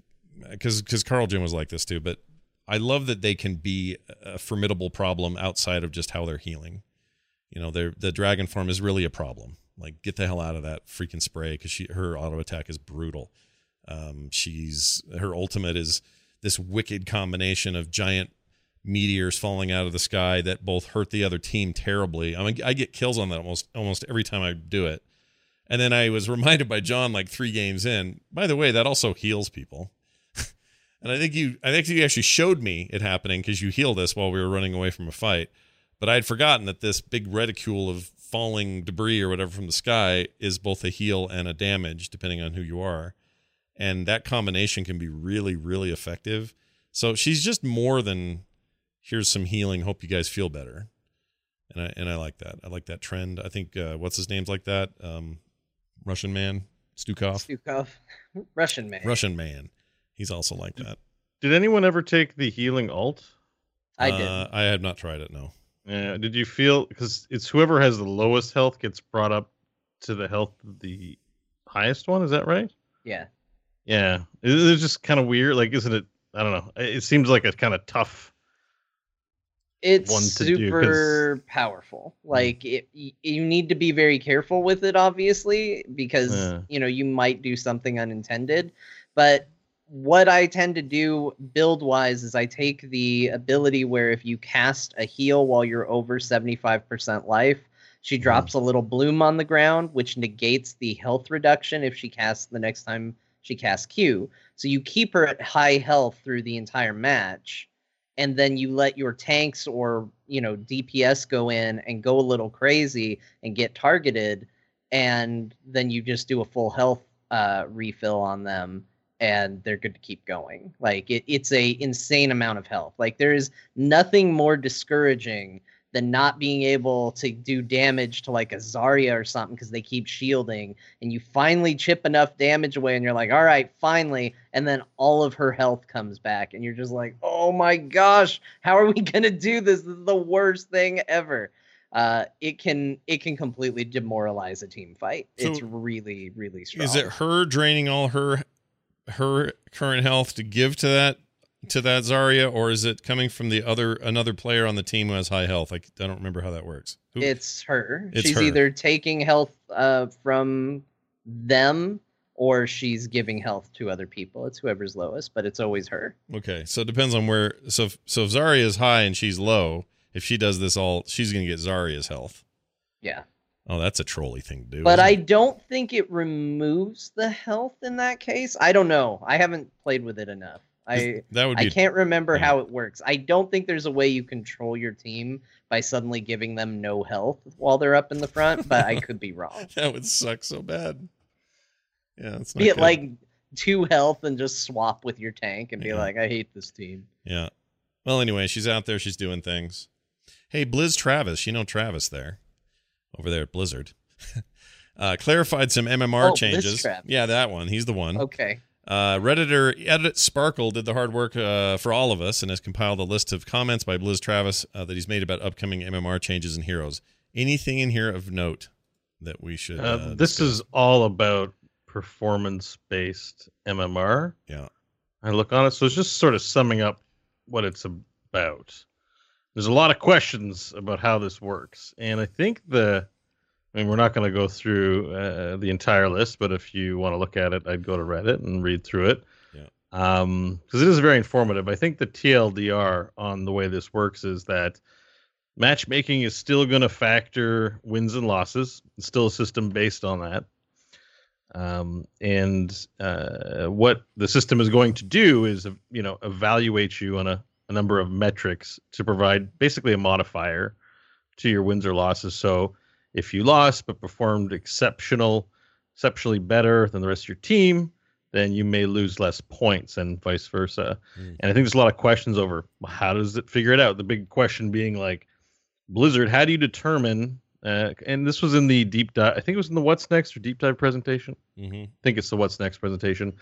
because because Kharazim was like this too, but I love that they can be a formidable problem outside of just how they're healing. You know, their the dragon form is really a problem. Like, get the hell out of that freaking spray because she her auto attack is brutal. Um, she's her ultimate is this wicked combination of giant meteors falling out of the sky that both hurt the other team terribly. I mean, I get kills on that almost almost every time I do it. And then I was reminded by John like three games in. By the way, that also heals people. and I think you, I think you actually showed me it happening because you healed us while we were running away from a fight. But I had forgotten that this big reticule of falling debris or whatever from the sky is both a heal and a damage, depending on who you are. And that combination can be really, really effective. So she's just more than here's some healing. Hope you guys feel better. And I and I like that. I like that trend. I think uh, what's his name's like that. Um, Russian man, Stukov. Stukov, Russian man. Russian man. He's also like that. Did anyone ever take the healing alt? I did. Uh, I have not tried it. No. Yeah. Did you feel because it's whoever has the lowest health gets brought up to the health of the highest one? Is that right? yeah. Yeah. It- It's just kind of weird. Like, isn't it? I don't know. It it seems like a kind of tough. It's one to do, super powerful. Hmm. Like it, you need to be very careful with it, obviously, because Yeah. you know you might do something unintended. But what I tend to do build wise is I take the ability where if you cast a heal while you're over seventy five percent life, she drops a little bloom on the ground, which negates the health reduction if she casts the next time she casts Q. So you keep her at high health through the entire match and then you let your tanks or you know DPS go in and go a little crazy and get targeted, and then you just do a full health uh, refill on them, and they're good to keep going. Like it, it's a insane amount of health. Like there is nothing more discouraging than not being able to do damage to like a Zarya or something because they keep shielding, and you finally chip enough damage away, and you're like, all right, finally, and then all of her health comes back, and you're just like, oh my gosh, how are we gonna do this? This is the worst thing ever. Uh, it can it can completely demoralize a team fight. it's really really strong. Is it her draining all her her current health to give to that to that Zarya, or is it coming from the other another player on the team who has high health? Like I don't remember how that works. Who, It's her. It's she's her. either taking health uh, from them or she's giving health to other people. It's whoever's lowest, but it's always her. okay, so it depends on where. So if, so if Zarya is high and she's low, if she does this all, she's gonna get Zarya's health. Yeah. Oh, that's a trolly thing to do. But I it? don't think it removes the health in that case. I don't know. I haven't played with it enough. I that would I can't remember yeah. how it works. I don't think there's a way you control your team by suddenly giving them no health while they're up in the front, but I could be wrong. that would suck so bad. Yeah, it's not Be it good. like two health and just swap with your tank and be like, I hate this team. Yeah. Well, anyway, she's out there. She's doing things. Hey, Blizz Travis. You know Travis there, over there at Blizzard. uh, clarified some MMR Oh, changes. Yeah, that one. He's the one. Okay. Uh, Redditor Edit Sparkle did the hard work uh, for all of us and has compiled a list of comments by Blizz Travis uh, that he's made about upcoming MMR changes and heroes. Anything in here of note that we should? Uh, Uh, this is all about performance based MMR. Yeah. I look on it, so it's just sort of summing up what it's about. There's a lot of questions about how this works, and I think the I mean, we're not going to go through uh, the entire list, but if you want to look at it, I'd go to Reddit and read through it. Yeah. Um, because it is very informative. I think the TLDR on the way this works is that matchmaking is still going to factor wins and losses. It's still a system based on that. Um, and uh, what the system is going to do is, you know, evaluate you on a, a number of metrics to provide basically a modifier to your wins or losses. So if you lost but performed exceptional, exceptionally better than the rest of your team, then you may lose less points and vice versa. Mm. And I think there's a lot of questions over how does it figure it out? The big question being like, Blizzard, how do you determine? Uh, and this was in the deep dive. I think it was in the What's Next or deep dive presentation. Mm-hmm. I think it's the What's Next presentation.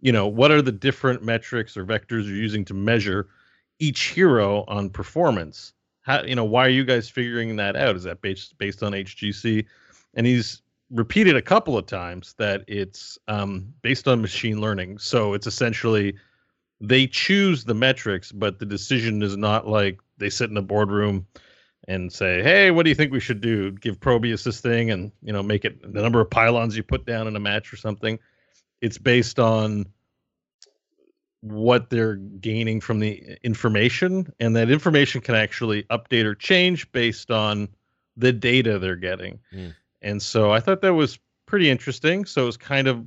You know, what are the different metrics or vectors you're using to measure each hero on performance? How you know why are you guys figuring that out? Is that based based on HGC? And he's repeated a couple of times that it's um, based on machine learning. So it's essentially they choose the metrics, but the decision is not like they sit in a boardroom and say, "Hey, what do you think we should do? Give Probius this thing, and you know, make it the number of pylons you put down in a match or something." It's based on what they're gaining from the information, and that information can actually update or change based on the data they're getting. Mm. And so I thought that was pretty interesting. So it was kind of,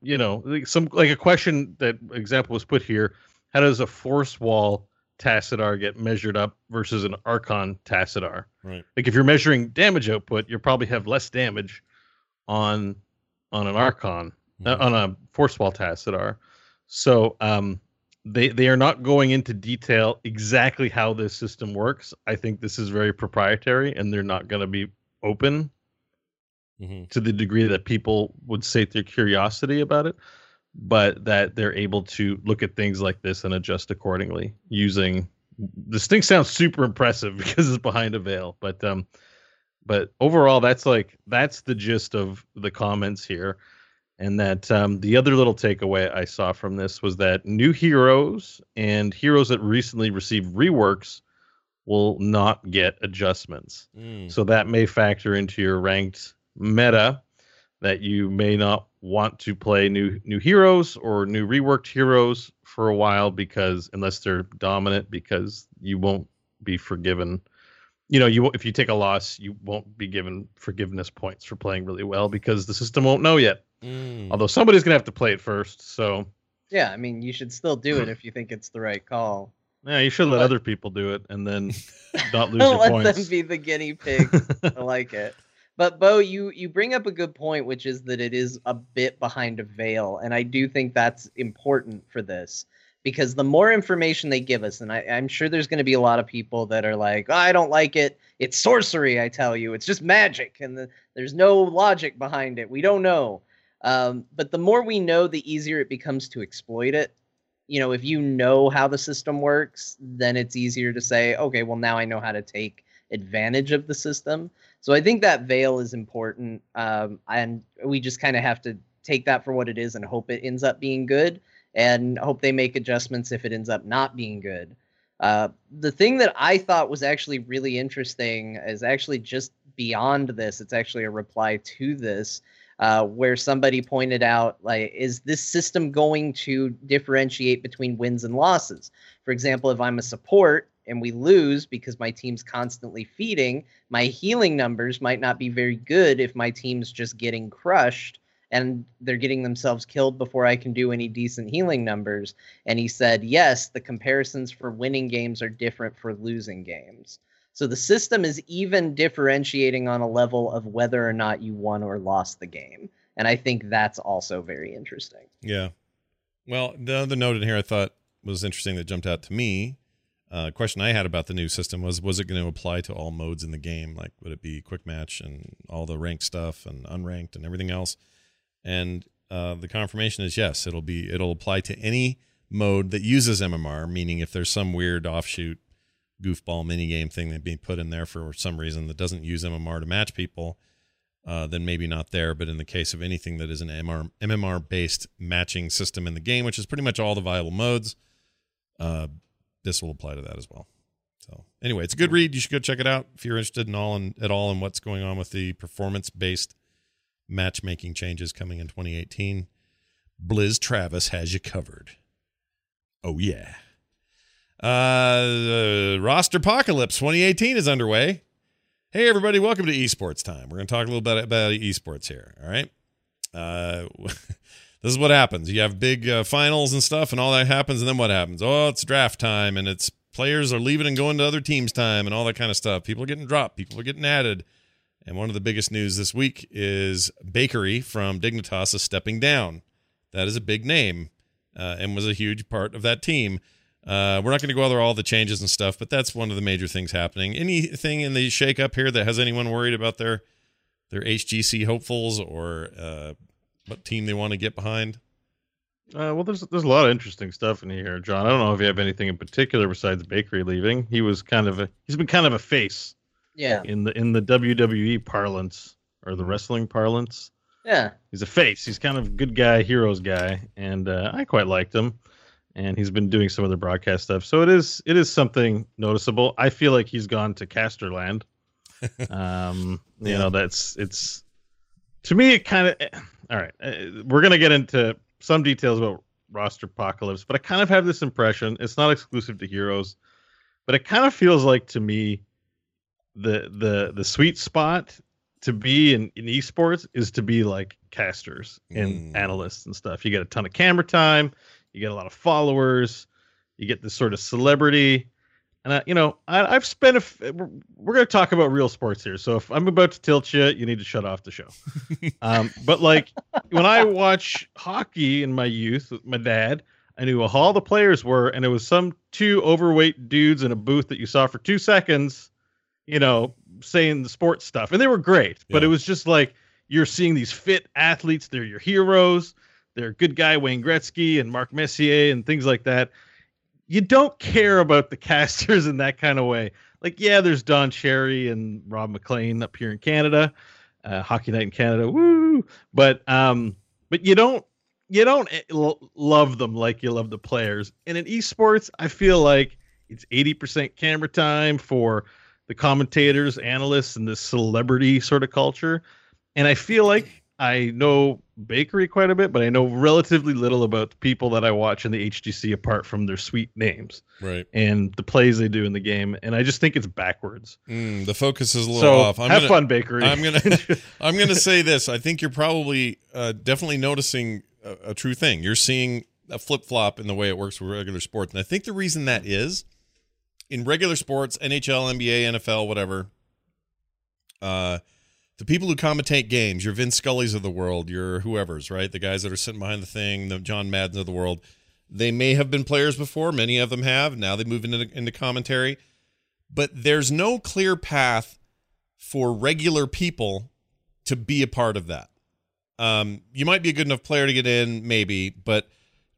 you know, like some like a question that example was put here: How does a force wall Tassadar get measured up versus an Archon Tassadar? Right. Like if you're measuring damage output, you'll probably have less damage on on an Archon uh, Mhm. on a force wall Tassadar. So um, they they are not going into detail exactly how this system works. I think this is very proprietary, and they're not going to be open Mhm. to the degree that people would sate their curiosity about it, but that they're able to look at things like this and adjust accordingly using this thing sounds super impressive because it's behind a veil, but um but overall that's like that's the gist of the comments here. And that um, the other little takeaway I saw from this was that new heroes and heroes that recently received reworks will not get adjustments. Mm. So that may factor into your ranked meta that you may not want to play new new heroes or new reworked heroes for a while because unless they're dominant because you won't be forgiven. You know, you if you take a loss, you won't be given forgiveness points for playing really well because the system won't know yet. Mm. Although somebody's gonna have to play it first, so Yeah, I mean, you should still do it if you think it's the right call. yeah, you should let But- other people do it and then not lose your Let points. them be the guinea pigs. I like it. But Bo, you you bring up a good point, which is that it is a bit behind a veil, and I do think that's important for this because the more information they give us, and I, I'm sure there's going to be a lot of people that are like, "Oh, I don't like it. It's sorcery. I tell you, it's just magic, and the, there's no logic behind it. We don't know. Um, but the more we know, the easier it becomes to exploit it. You know, if you know how the system works, then it's easier to say, okay, well now I know how to take advantage of the system. So I think that veil is important, um, and we just kind of have to take that for what it is and hope it ends up being good, and hope they make adjustments if it ends up not being good. Uh, the thing that I thought was actually really interesting is actually just beyond this. It's actually a reply to this, uh, where somebody pointed out, like, is this system going to differentiate between wins and losses? For example, if I'm a support and we lose because my team's constantly feeding, my healing numbers might not be very good if my team's just getting crushed and they're getting themselves killed before I can do any decent healing numbers. And he said, yes, the comparisons for winning games are different for losing games. So the system is even differentiating on a level of whether or not you won or lost the game. And I think that's also very interesting. Yeah. Well, the other note in here I thought was interesting that jumped out to me. Uh, question I had about the new system was was it going to apply to all modes in the game? Like, would it be quick match and all the ranked stuff and unranked and everything else? And uh, the confirmation is yes, it'll be it'll apply to any mode that uses MMR. Meaning, if there's some weird offshoot goofball minigame thing that being put in there for some reason that doesn't use MMR to match people, uh, then maybe not there. But in the case of anything that is an MMR, MMR based matching system in the game, which is pretty much all the viable modes, uh, this will apply to that as well. So anyway, it's a good read. You should go check it out if you're interested in all in, at all in what's going on with the performance based matchmaking changes coming in 2018. Blizz Travis has you covered. Oh yeah. Uh, roster apocalypse 2018 is underway. Hey everybody, welcome to esports time. We're going to talk a little bit about esports here. All right. Uh, this is what happens. You have big uh, finals and stuff, and all that happens, and then what happens? Oh, it's draft time, and it's players are leaving and going to other teams' time, and all that kind of stuff. People are getting dropped. People are getting added. And one of the biggest news this week is Bakery from Dignitas is stepping down. That is a big name uh, and was a huge part of that team. Uh, we're not going to go over all the changes and stuff, but that's one of the major things happening. Anything in the shakeup here that has anyone worried about their their HGC hopefuls or uh, what team they want to get behind? Uh, well, there's there's a lot of interesting stuff in here, John. I don't know if you have anything in particular besides Bakery leaving. He was kind of a he's been kind of a face, yeah, in the in the WWE parlance or the wrestling parlance. Yeah, he's a face. He's kind of good guy, heroes guy, and uh, I quite liked him. And he's been doing some of the broadcast stuff, so it is it is something noticeable. I feel like he's gone to Casterland. um, you yeah. know, that's it's to me it kind of. All right, uh, we're gonna get into some details about roster apocalypse, but I kind of have this impression. It's not exclusive to heroes, but it kind of feels like to me the the the sweet spot to be in, in esports is to be like casters and mm. analysts and stuff. You get a ton of camera time, you get a lot of followers, you get this sort of celebrity. And I, you know, I, have spent. A, we're, we're going to talk about real sports here. So if I'm about to tilt you, you need to shut off the show. um, but like when I watch hockey in my youth with my dad, I knew who all the players were, and it was some two overweight dudes in a booth that you saw for two seconds. You know, saying the sports stuff, and they were great. But it was just like you're seeing these fit athletes. They're your heroes. They're good guy Wayne Gretzky and Mark Messier and things like that. You don't care about the casters in that kind of way. Like, yeah, there's Don Cherry and Ron MacLean up here in Canada, uh, Hockey Night in Canada, woo! But um, but you don't you don't eh, love them like you love the players. And in esports, I feel like it's 80% camera time for the commentators, analysts, and the celebrity sort of culture. And I feel like I know Bakery quite a bit, but I know relatively little about the people that I watch in the HGC apart from their sweet names, right? And the plays they do in the game, and I just think it's backwards. Mm, the focus is a little so, off. I'm have gonna, fun, Bakery. I'm gonna I'm gonna say this. I think you're probably uh, definitely noticing a, a true thing. You're seeing a flip flop in the way it works with regular sports, and I think the reason that is in regular sports, NHL, NBA, NFL, whatever, uh, the people who commentate games, your Vince Scully's of the world, your whoever's, right? The guys that are sitting behind the thing, the John Maddens of the world, they may have been players before. Many of them have. Now they move into, into commentary. But there's no clear path for regular people to be a part of that. Um, you might be a good enough player to get in, maybe, but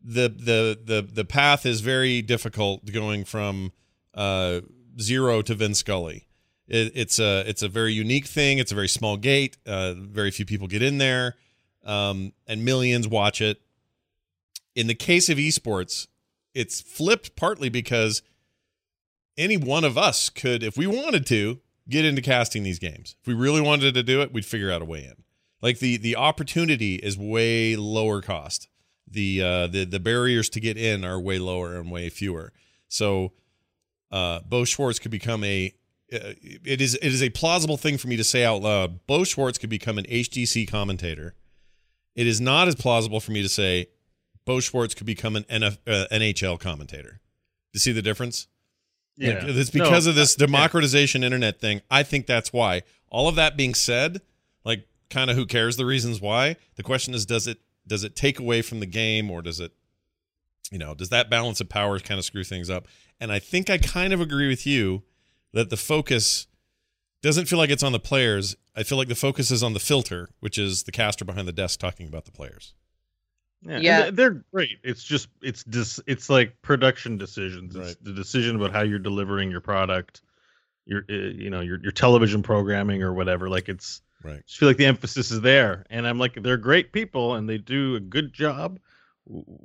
the the the the path is very difficult going from uh, zero to Vin Scully. It, it's a it's a very unique thing. It's a very small gate. Uh, very few people get in there, um, and millions watch it. In the case of esports, it's flipped partly because any one of us could, if we wanted to, get into casting these games. If we really wanted to do it, we'd figure out a way in. Like the the opportunity is way lower cost. The uh, the the barriers to get in are way lower and way fewer. So uh, Bo Schwartz could become a it is it is a plausible thing for me to say out loud. Bo Schwartz could become an HGC commentator. It is not as plausible for me to say Bo Schwartz could become an NF, uh, NHL commentator. You see the difference? Yeah, like, it's because no, of this democratization yeah. internet thing. I think that's why. All of that being said, like kind of who cares the reasons why? The question is, does it does it take away from the game or does it, you know, does that balance of power kind of screw things up? And I think I kind of agree with you that the focus doesn't feel like it's on the players. I feel like the focus is on the filter, which is the caster behind the desk talking about the players. Yeah, yeah. they're great. It's just it's dis, it's like production decisions. It's right. the decision about how you're delivering your product, your uh, you know your your television programming or whatever. Like it's right. I just feel like the emphasis is there, and I'm like they're great people and they do a good job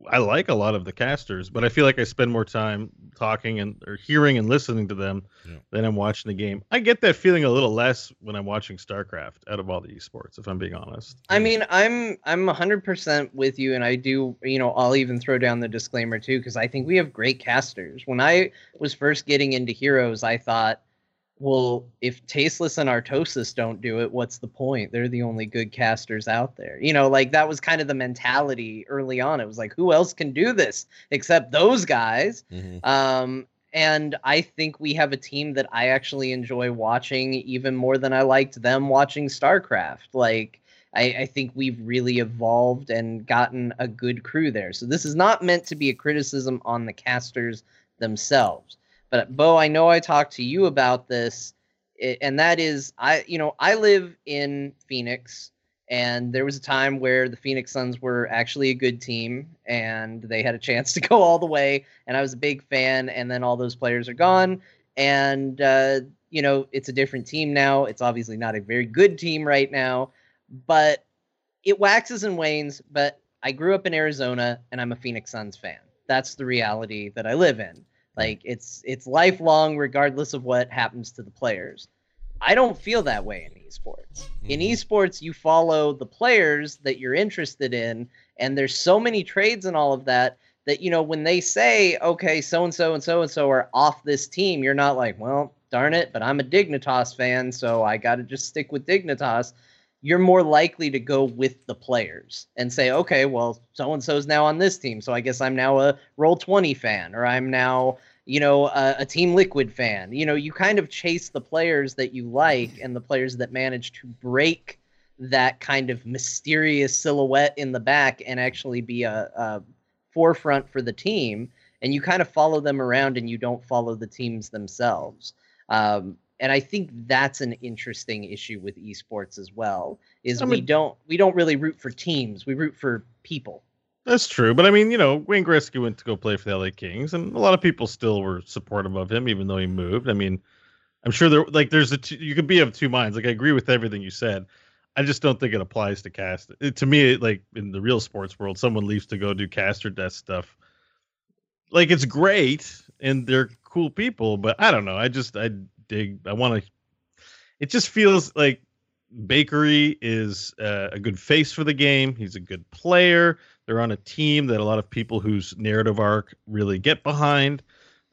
I like a lot of the casters, but I feel like I spend more time talking and or hearing and listening to them Yeah. than I'm watching the game. I get that feeling a little less when I'm watching StarCraft out of all the esports, if I'm being honest. I mean, I'm I'm 100% with you, and I do. You know, I'll even throw down the disclaimer too, because I think we have great casters. When I was first getting into Heroes, I thought, well, if Tasteless and Artosis don't do it, what's the point? They're the only good casters out there. You know, like that was kind of the mentality early on. It was like, who else can do this except those guys? Mhm. Um, and I think we have a team that I actually enjoy watching even more than I liked them watching StarCraft. Like, I, I think we've really evolved and gotten a good crew there. So this is not meant to be a criticism on the casters themselves. But Bo, I know I talked to you about this, and that is I, you know, I live in Phoenix, and there was a time where the Phoenix Suns were actually a good team, and they had a chance to go all the way, and I was a big fan. And then all those players are gone, and uh, you know, it's a different team now. It's obviously not a very good team right now, but it waxes and wanes. But I grew up in Arizona, and I'm a Phoenix Suns fan. That's the reality that I live in. Like it's it's lifelong, regardless of what happens to the players. I don't feel that way in esports. In Mhm. esports, you follow the players that you're interested in, and there's so many trades and all of that that you know when they say, okay, so and so and so and so are off this team, you're not like, well, darn it, but I'm a Dignitas fan, so I got to just stick with Dignitas. You're more likely to go with the players and say, okay, well, so and so's now on this team, so I guess I'm now a Roll Twenty fan, or I'm now you know, a, a Team Liquid fan. You know, you kind of chase the players that you like and the players that manage to break that kind of mysterious silhouette in the back and actually be a, a forefront for the team. And you kind of follow them around and you don't follow the teams themselves. Um, and I think that's an interesting issue with esports as well. Is I we don't we don't really root for teams. We root for people. That's true, but I mean, you know, Wayne Gretzky went to go play for the LA Kings, and a lot of people still were supportive of him, even though he moved. I mean, I'm sure there, like, there's a two, you could be of two minds. Like, I agree with everything you said. I just don't think it applies to cast. It, to me, like in the real sports world, someone leaves to go do caster desk stuff. Like, it's great, and they're cool people, but I don't know. I just I dig. I want to. It just feels like Bakery is uh, a good face for the game. He's a good player. They're on a team that a lot of people whose narrative arc really get behind.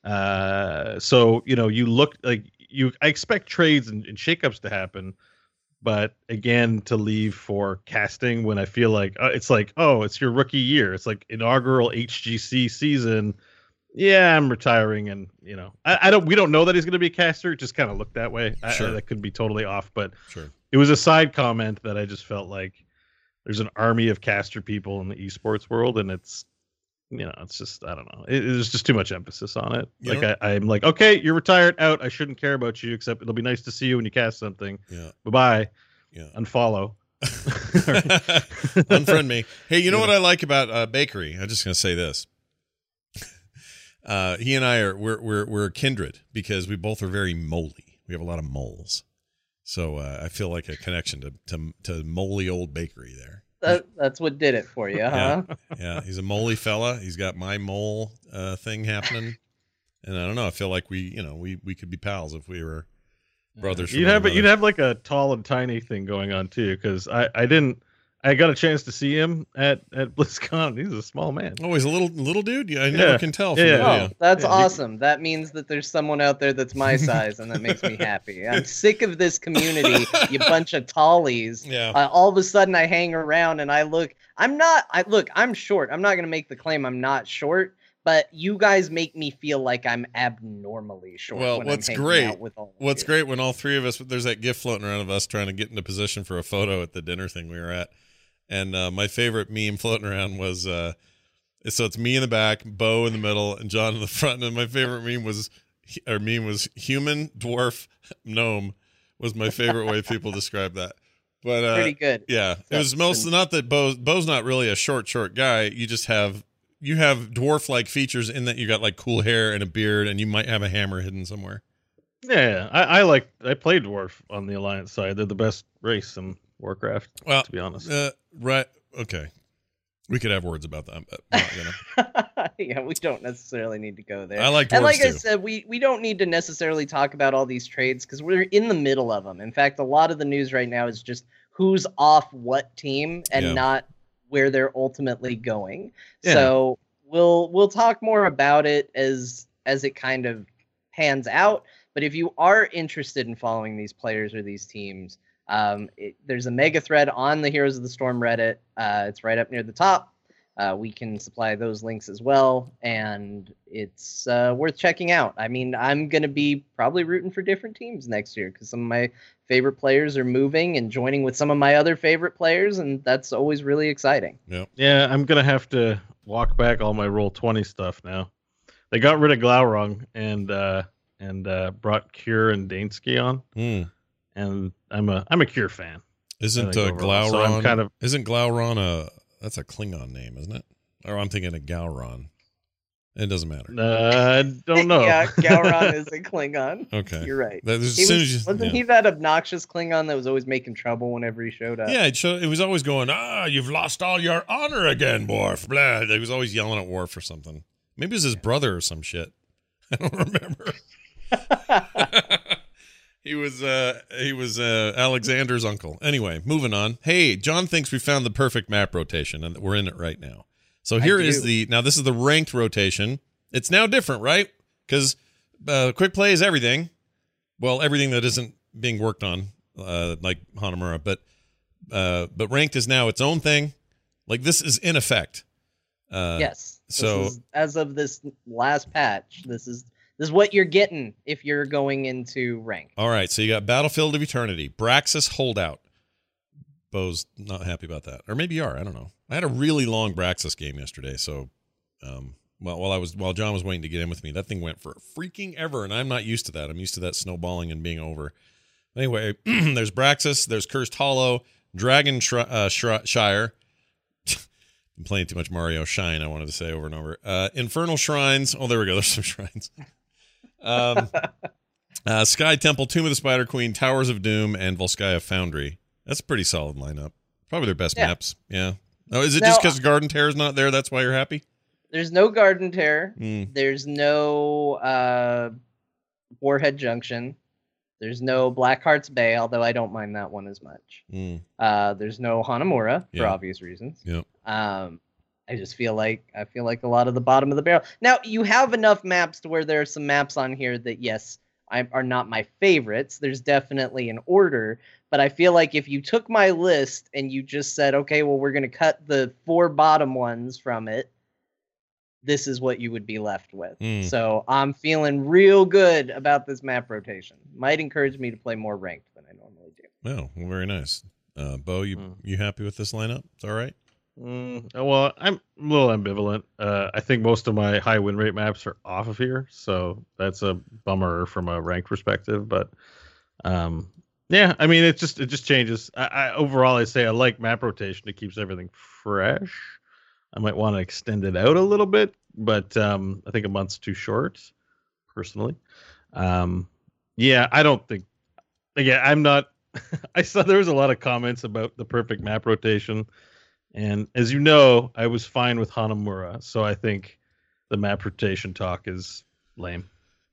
Uh, so you know, you look like you. I expect trades and, and shakeups to happen, but again, to leave for casting when I feel like uh, it's like, oh, it's your rookie year. It's like inaugural HGC season. Yeah, I'm retiring, and you know, I, I don't. We don't know that he's going to be a caster. It just kind of looked that way. I- I, Sure. that could be totally off, but Sure. it was a side comment that I just felt like there's an army of caster people in the esports world, and it's you know, it's just I don't know. It, there's just too much emphasis on it. You like know- I, I'm like, okay, you're retired, out. I shouldn't care about you, except it'll be nice to see you when you cast something. Yeah. Bye bye. Yeah. Unfollow. Unfriend me. Hey, you know what I like about uh, Bakery? I'm just going to say this. Uh, he and I are we're we're we're kindred because we both are very moly. We have a lot of moles, so uh, I feel like a connection to to to moly old Bakery there. That, that's what did it for you, huh? Yeah, he's a moly fella. He's got my mole uh, thing happening, and I don't know. I feel like we you know we we could be pals if we were brothers. You'd have another you'd have like a tall and tiny thing going on too, because I I didn't I got a chance to see him at at BlizzCon. He's a small man. Oh, he's a little little dude. Yeah, I never Yeah. can tell. From Yeah. the Oh, that's Yeah, awesome. That means that there's someone out there that's my size, and that makes me happy. I'm sick of this community, you bunch of tallies. Yeah. Uh, all of a sudden, I hang around and I look. I'm not. I look. I'm short. I'm not gonna make the claim I'm not short, but you guys make me feel like I'm abnormally short. Well, when what's I'm great- out with all What's you. great when all three of us there's that gift floating around of us trying to get into position for a photo at the dinner thing we were at. And uh, my favorite meme floating around was uh so it's me in the back, Bo in the middle, and John in the front. And my favorite meme was or meme was human, dwarf, gnome was my favorite way people describe that. But uh Pretty good. yeah, it was most not that Bo Bo's not really a short short guy. You just have you have dwarf like features in that you got like cool hair and a beard and you might have a hammer hidden somewhere. Yeah, I, I like I played dwarf on the alliance side. They're the best race in Warcraft, Well, to be honest. Uh, right. Okay. We could have words about that, but not gonna. yeah, we don't necessarily need to go there. I like and dwarves like I said, we we don't need to necessarily talk about all these trades because we're in the middle of them. In fact, a lot of the news right now is just who's off what team and Yeah. not where they're ultimately going. Yeah. So we'll we'll talk more about it as as it kind of pans out. But if you are interested in following these players or these teams, um, it, there's a mega thread on the Heroes of the Storm Reddit. Uh, it's right up near the top. Uh, we can supply those links as well, and it's uh, worth checking out. I mean, I'm going to be probably rooting for different teams next year because some of my favorite players are moving and joining with some of my other favorite players, and that's always really exciting. Yeah, yeah I'm gonna have to walk back all my roll twenty stuff now. They got rid of Glaurung and uh and uh brought Cure and Dansky on, Hmm. And I'm a I'm a Cure fan. Isn't I uh, think overall. So I'm Glauron kind of- isn't Glauron a that's a Klingon name, isn't it? Or I'm thinking of Gowron. It doesn't matter. Uh, I don't know. yeah, Gowron is a Klingon. Okay. You're right. That- as soon was, as you, wasn't yeah. he that obnoxious Klingon that was always making trouble whenever he showed up? Yeah, it, showed, it was always going, ah, you've lost all your honor again, Worf. Blah. He was always yelling at Worf or something. Maybe it was his brother or some shit. I don't remember. He was uh he was uh Alexander's uncle. Anyway, moving on. Hey, John thinks we found the perfect map rotation and we're in it right now. So here is the now this is the ranked rotation. It's now different, right? Because uh, quick play is everything. Well, everything that isn't being worked on, uh, like Hanamura, but uh, but ranked is now its own thing. Like this is in effect. Uh, yes. So- is- as of this last patch, this is this is what you're getting if you're going into rank. All right, so you got Battlefield of Eternity, Braxis Holdout. Bo's not happy about that, or maybe you are. I don't know. I had a really long Braxis game yesterday, so um, well, while I was while John was waiting to get in with me, that thing went for freaking ever, and I'm not used to that. I'm used to that snowballing and being over. Anyway, there's Braxis, there's Cursed Hollow, Dragon Shri- uh, Shri- Shire. I'm playing too much Mario Shine. I wanted to say over and over. Uh, Infernal Shrines. Oh, there we go. There's some shrines. Um, uh, Sky Temple, Tomb of the Spider Queen, Towers of Doom, and Volskaya Foundry. That's a pretty solid lineup. Probably their best Yeah. maps. Yeah. Oh, is it Now, just because Garden Terror is not there? That's why you're happy? There's no Garden Terror. Mm. There's no uh, Warhead Junction. There's no Blackheart's Bay, although I don't mind that one as much. Mm. Uh, there's no Hanamura for obvious reasons. Yep. Um, I just feel like I feel like a lot of the bottom of the barrel. Now you have enough maps to where there are some maps on here that yes, I, are not my favorites. There's definitely an order, but I feel like if you took my list and you just said, okay, well we're gonna cut the four bottom ones from it, this is what you would be left with. Mm. So I'm feeling real good about this map rotation. Might encourage me to play more ranked than I normally do. Oh, well, very nice. Uh, Bo, you Mm. you happy with this lineup? It's all right. Mm, well, I'm a little ambivalent. Uh, I think most of my high win rate maps are off of here, so that's a bummer from a rank perspective. But um, yeah, I mean, it just it just changes. I, I overall, I say I like map rotation. It keeps everything fresh. I might want to extend it out a little bit, but um, I think a month's too short, personally. Um, yeah, I don't think. Again, I'm not. I saw there was a lot of comments about the perfect map rotation. And as you know, I was fine with Hanamura, so I think the map rotation talk is lame.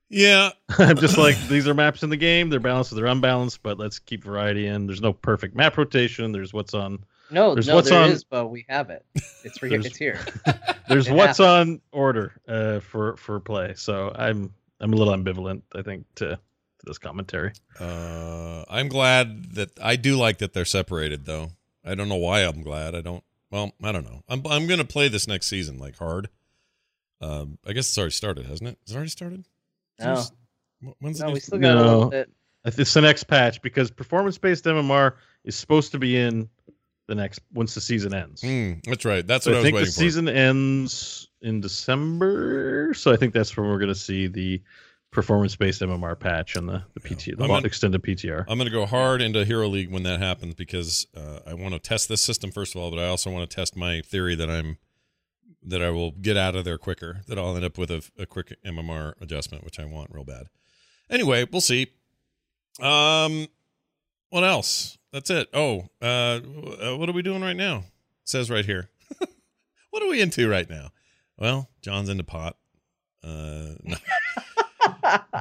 Yeah. I'm just like these are maps in the game. They're balanced or they're unbalanced, but let's keep variety in. There's no perfect map rotation. There's what's on. No, There's no, what's there on- is, but we have it. It's re- There's- it's here. There's It what's on order uh, for for play. So I'm I'm a little ambivalent. I think to, to this commentary. Uh, I'm glad that I do like that they're separated, though. I don't know why I'm glad. I don't. Well, I don't know. I'm I'm gonna play this next season like hard. Um, I guess it's already started, hasn't it? Has it already started? No, Wh- When's no, it? we still got a little No. bit. It's the next patch because performance based MMR is supposed to be in the next once the season ends. Hmm, that's right. That's So what I, I was think the for. season ends in December, so I think that's when we're going to see the performance-based MMR patch and the the Yeah. The in- extended PTR. I'm going to go hard into Hero League when that happens because uh, I want to test this system first of all, but I also want to test my theory that I'm that I will get out of there quicker. That I'll end up with a, a quick MMR adjustment, which I want real bad. Anyway, we'll see. Um, what else? That's it. Oh, uh, uh, what are we doing right now? It says right here. what are we into right now? Well, John's into pot. Uh, no.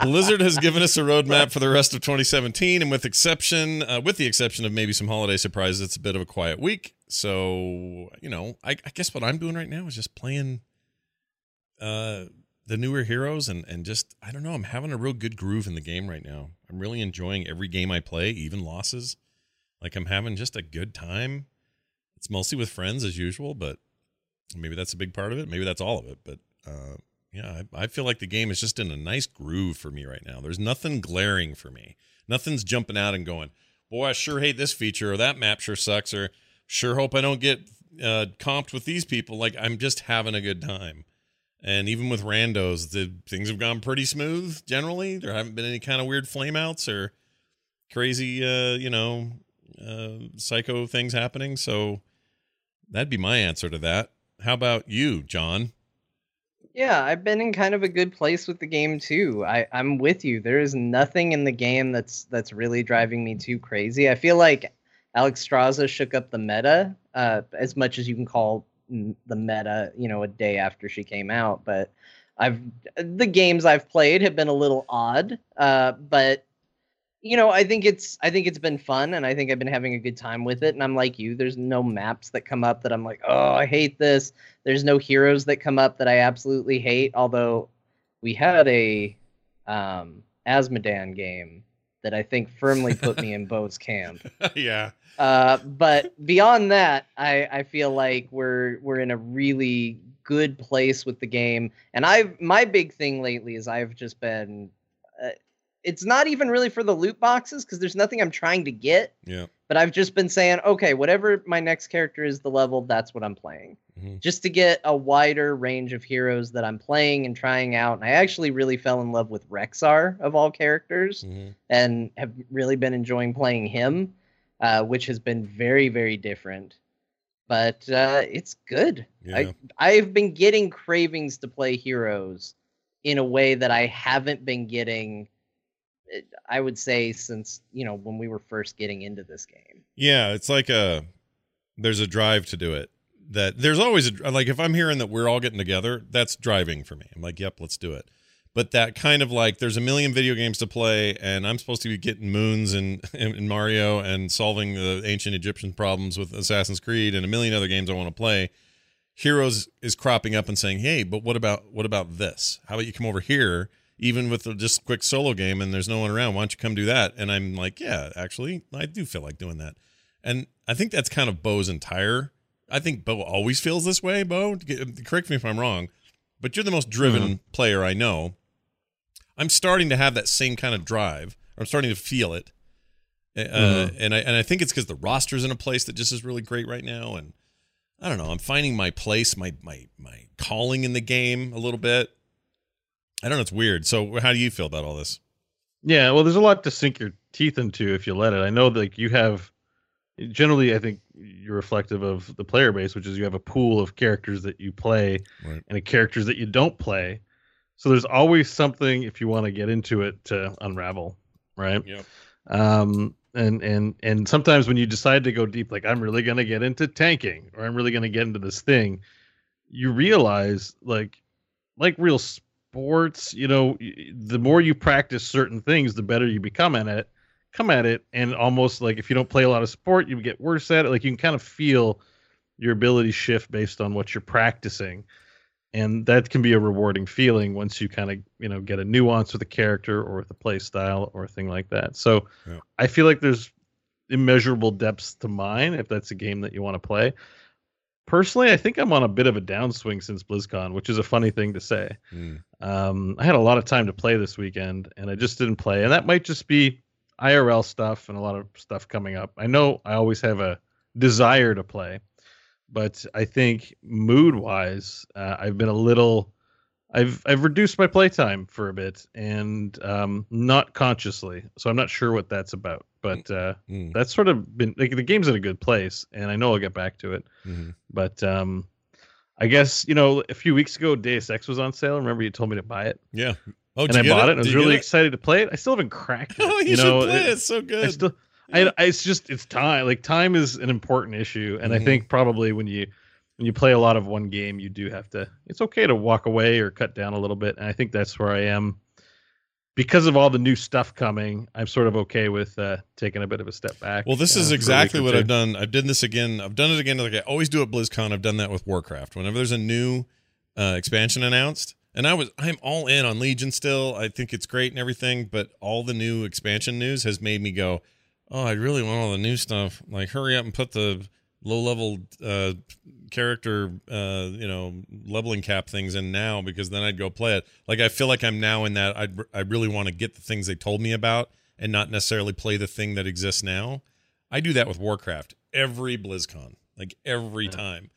Blizzard has given us a roadmap for the rest of 2017, and with exception, uh, with the exception of maybe some holiday surprises, it's a bit of a quiet week. So, you know, I, I guess what I'm doing right now is just playing uh, the newer heroes, and and just I don't know, I'm having a real good groove in the game right now. I'm really enjoying every game I play, even losses. Like I'm having just a good time. It's mostly with friends as usual, but maybe that's a big part of it. Maybe that's all of it, but. Uh, yeah, I, I, feel like the game is just in a nice groove for me right now. There's nothing glaring for me. Nothing's jumping out and going, boy, I sure hate this feature, or that map sure sucks, or sure hope I don't get uh, comped with these people. Like, I'm just having a good time. And even with randos, the things have gone pretty smooth generally. There haven't been any kind of weird flameouts or crazy, uh, you know, uh, psycho things happening. So that'd be my answer to that. How about you, John? Yeah, I've been in kind of a good place with the game too. I, I'm with you. There is nothing in the game that's that's really driving me too crazy. I feel like Alex Alexstrasza shook up the meta uh, as much as you can call the meta, you know, a day after she came out. But I've the games I've played have been a little odd, uh, but you know, I think it's I think it's been fun and I think I've been having a good time with it. And I'm like you, there's no maps that come up that I'm like, oh, I hate this. There's no heroes that come up that I absolutely hate. Although we had a um Azmodan game that I think firmly put me in Bo's camp. yeah. Uh, but beyond that, I, I feel like we're we're in a really good place with the game. And I've my big thing lately is I've just been uh, it's not even really for the loot boxes because there's nothing I'm trying to get. Yeah. But I've just been saying, okay, whatever my next character is the level, that's what I'm playing. Mm-hmm. Just to get a wider range of heroes that I'm playing and trying out. And I actually really fell in love with Rexxar of all characters mm-hmm. and have really been enjoying playing him, uh, which has been very, very different. But uh, it's good. Yeah. I, I've been getting cravings to play heroes in a way that I haven't been getting I would say since you know when we were first getting into this game. Yeah, it's like a there's a drive to do it. That there's always a like if I'm hearing that we're all getting together, that's driving for me. I'm like, yep, let's do it. But that kind of like there's a million video games to play, and I'm supposed to be getting moons and in Mario and solving the ancient Egyptian problems with Assassin's Creed and a million other games I want to play. Heroes is cropping up and saying, "Hey, but what about what about this? How about you come over here?" Even with a just quick solo game and there's no one around, why don't you come do that? And I'm like, yeah, actually, I do feel like doing that. And I think that's kind of Bo's entire. I think Bo always feels this way, Bo. Correct me if I'm wrong, but you're the most driven mm-hmm. player I know. I'm starting to have that same kind of drive. I'm starting to feel it. Uh, mm-hmm. and I and I think it's because the roster's in a place that just is really great right now, and I don't know. I'm finding my place, my my my calling in the game a little bit. I don't know. It's weird. So, how do you feel about all this? Yeah, well, there's a lot to sink your teeth into if you let it. I know, like you have. Generally, I think you're reflective of the player base, which is you have a pool of characters that you play right. and a characters that you don't play. So there's always something if you want to get into it to unravel, right? Yeah. Um, and and and sometimes when you decide to go deep, like I'm really gonna get into tanking or I'm really gonna get into this thing, you realize like like real sports, you know, the more you practice certain things, the better you become at it. Come at it, and almost like if you don't play a lot of sport, you get worse at it. Like you can kind of feel your ability shift based on what you're practicing, and that can be a rewarding feeling once you kind of you know get a nuance with a character or with a play style or a thing like that. So yeah. I feel like there's immeasurable depths to mine if that's a game that you want to play personally, I think I'm on a bit of a downswing since BlizzCon, which is a funny thing to say. Mm. Um, I had a lot of time to play this weekend, and I just didn't play, and that might just be IRL stuff and a lot of stuff coming up. I know I always have a desire to play, but I think mood wise, uh, I've been a little. I've I've reduced my playtime for a bit and um, not consciously, so I'm not sure what that's about. But uh, mm. that's sort of been like the game's in a good place, and I know I'll get back to it. Mm-hmm. But um, I guess you know a few weeks ago, Deus Ex was on sale. Remember you told me to buy it? Yeah. Oh, and I bought it. it. I was really excited to play it. I still haven't cracked it. Oh, you, you know, should play it. It's so good. I still, I, I, it's just it's time. Like time is an important issue, and mm-hmm. I think probably when you when you play a lot of one game, you do have to. It's okay to walk away or cut down a little bit, and I think that's where I am. Because of all the new stuff coming, I'm sort of okay with uh, taking a bit of a step back. Well, this uh, is for a week exactly what. I've done. I've done this again. I've done it again. Like I always do at BlizzCon. I've done that with Warcraft. Whenever there's a new uh, expansion announced, and I was I'm all in on Legion still. I think it's great and everything, but all the new expansion news has made me go, oh, I really want all the new stuff. Like, hurry up and put the low level uh, character, uh, you know, leveling cap things in now because then I'd go play it. Like, I feel like I'm now in that. I I really want to get the things they told me about and not necessarily play the thing that exists now. I do that with Warcraft every BlizzCon, like every Yeah. time.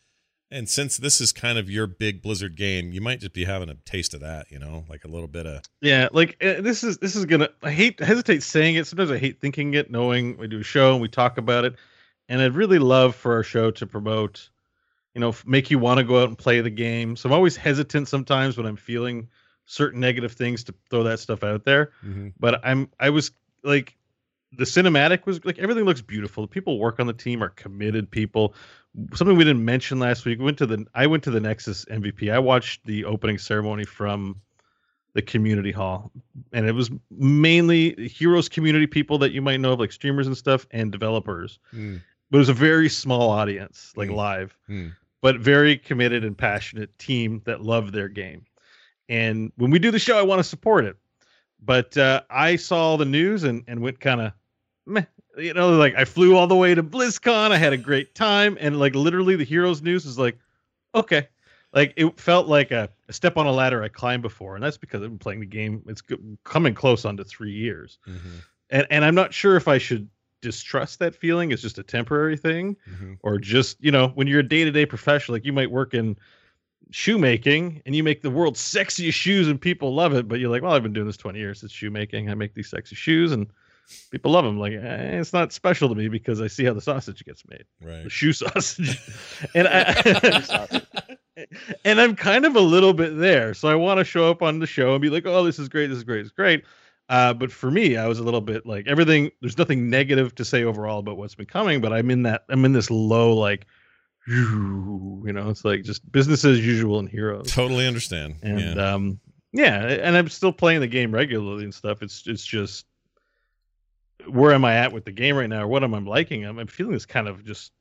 And since this is kind of your big Blizzard game, you might just be having a taste of that, you know, like a little bit of Yeah, like uh, this is this is gonna. I hate hesitate saying it. Sometimes I hate thinking it, knowing we do a show and we talk about it, and I'd really love for our show to promote, you know, make you want to go out and play the game. So I'm always hesitant sometimes when I'm feeling certain negative things to throw that stuff out there. But I'm I was like, the cinematic was like everything looks beautiful. The people work on the team are committed people. Something we didn't mention last week. We went to the I went to the Nexus MVP. I watched the opening ceremony from the community hall and it was mainly heroes community people that you might know of like streamers and stuff and developers Mm, but it was a very small audience like Mm. live mm. but very committed and passionate team that love their game. And when we do the show i want to support it. But uh, i saw the news and, and went kind of meh you know like i flew all the way to blizzcon. I had a great time. And like literally the heroes news is like okay. Like it felt like a, a step on a ladder i climbed before. And that's because i've been playing the game. It's coming close onto three years. Mhm, and and i'm not sure if i should distrust that feeling is just a temporary thing mhm. or just you know when you're a day-to-day professional like you might work in shoemaking and you make the world's sexiest shoes and people love it but you're like well i've been doing this 20 years. It's shoemaking. I make these sexy shoes and people love them like eh, it's not special to me because i see how the sausage gets made. The Right. shoe sausage. And i and i'm kind of a little bit there. So i want to show up on the show and be like oh this is great. This is great. This is great uh, but for me, I was a little bit like everything. There's nothing negative to say overall about what's been coming, but I'm in that. I'm in this low, like, you know, it's like just business as usual and Heroes. Totally understand. And yeah. um, yeah, and I'm still playing the game regularly and stuff. It's it's just where am I at with the game right now, or what am I liking? I'm, I'm feeling this kind of just.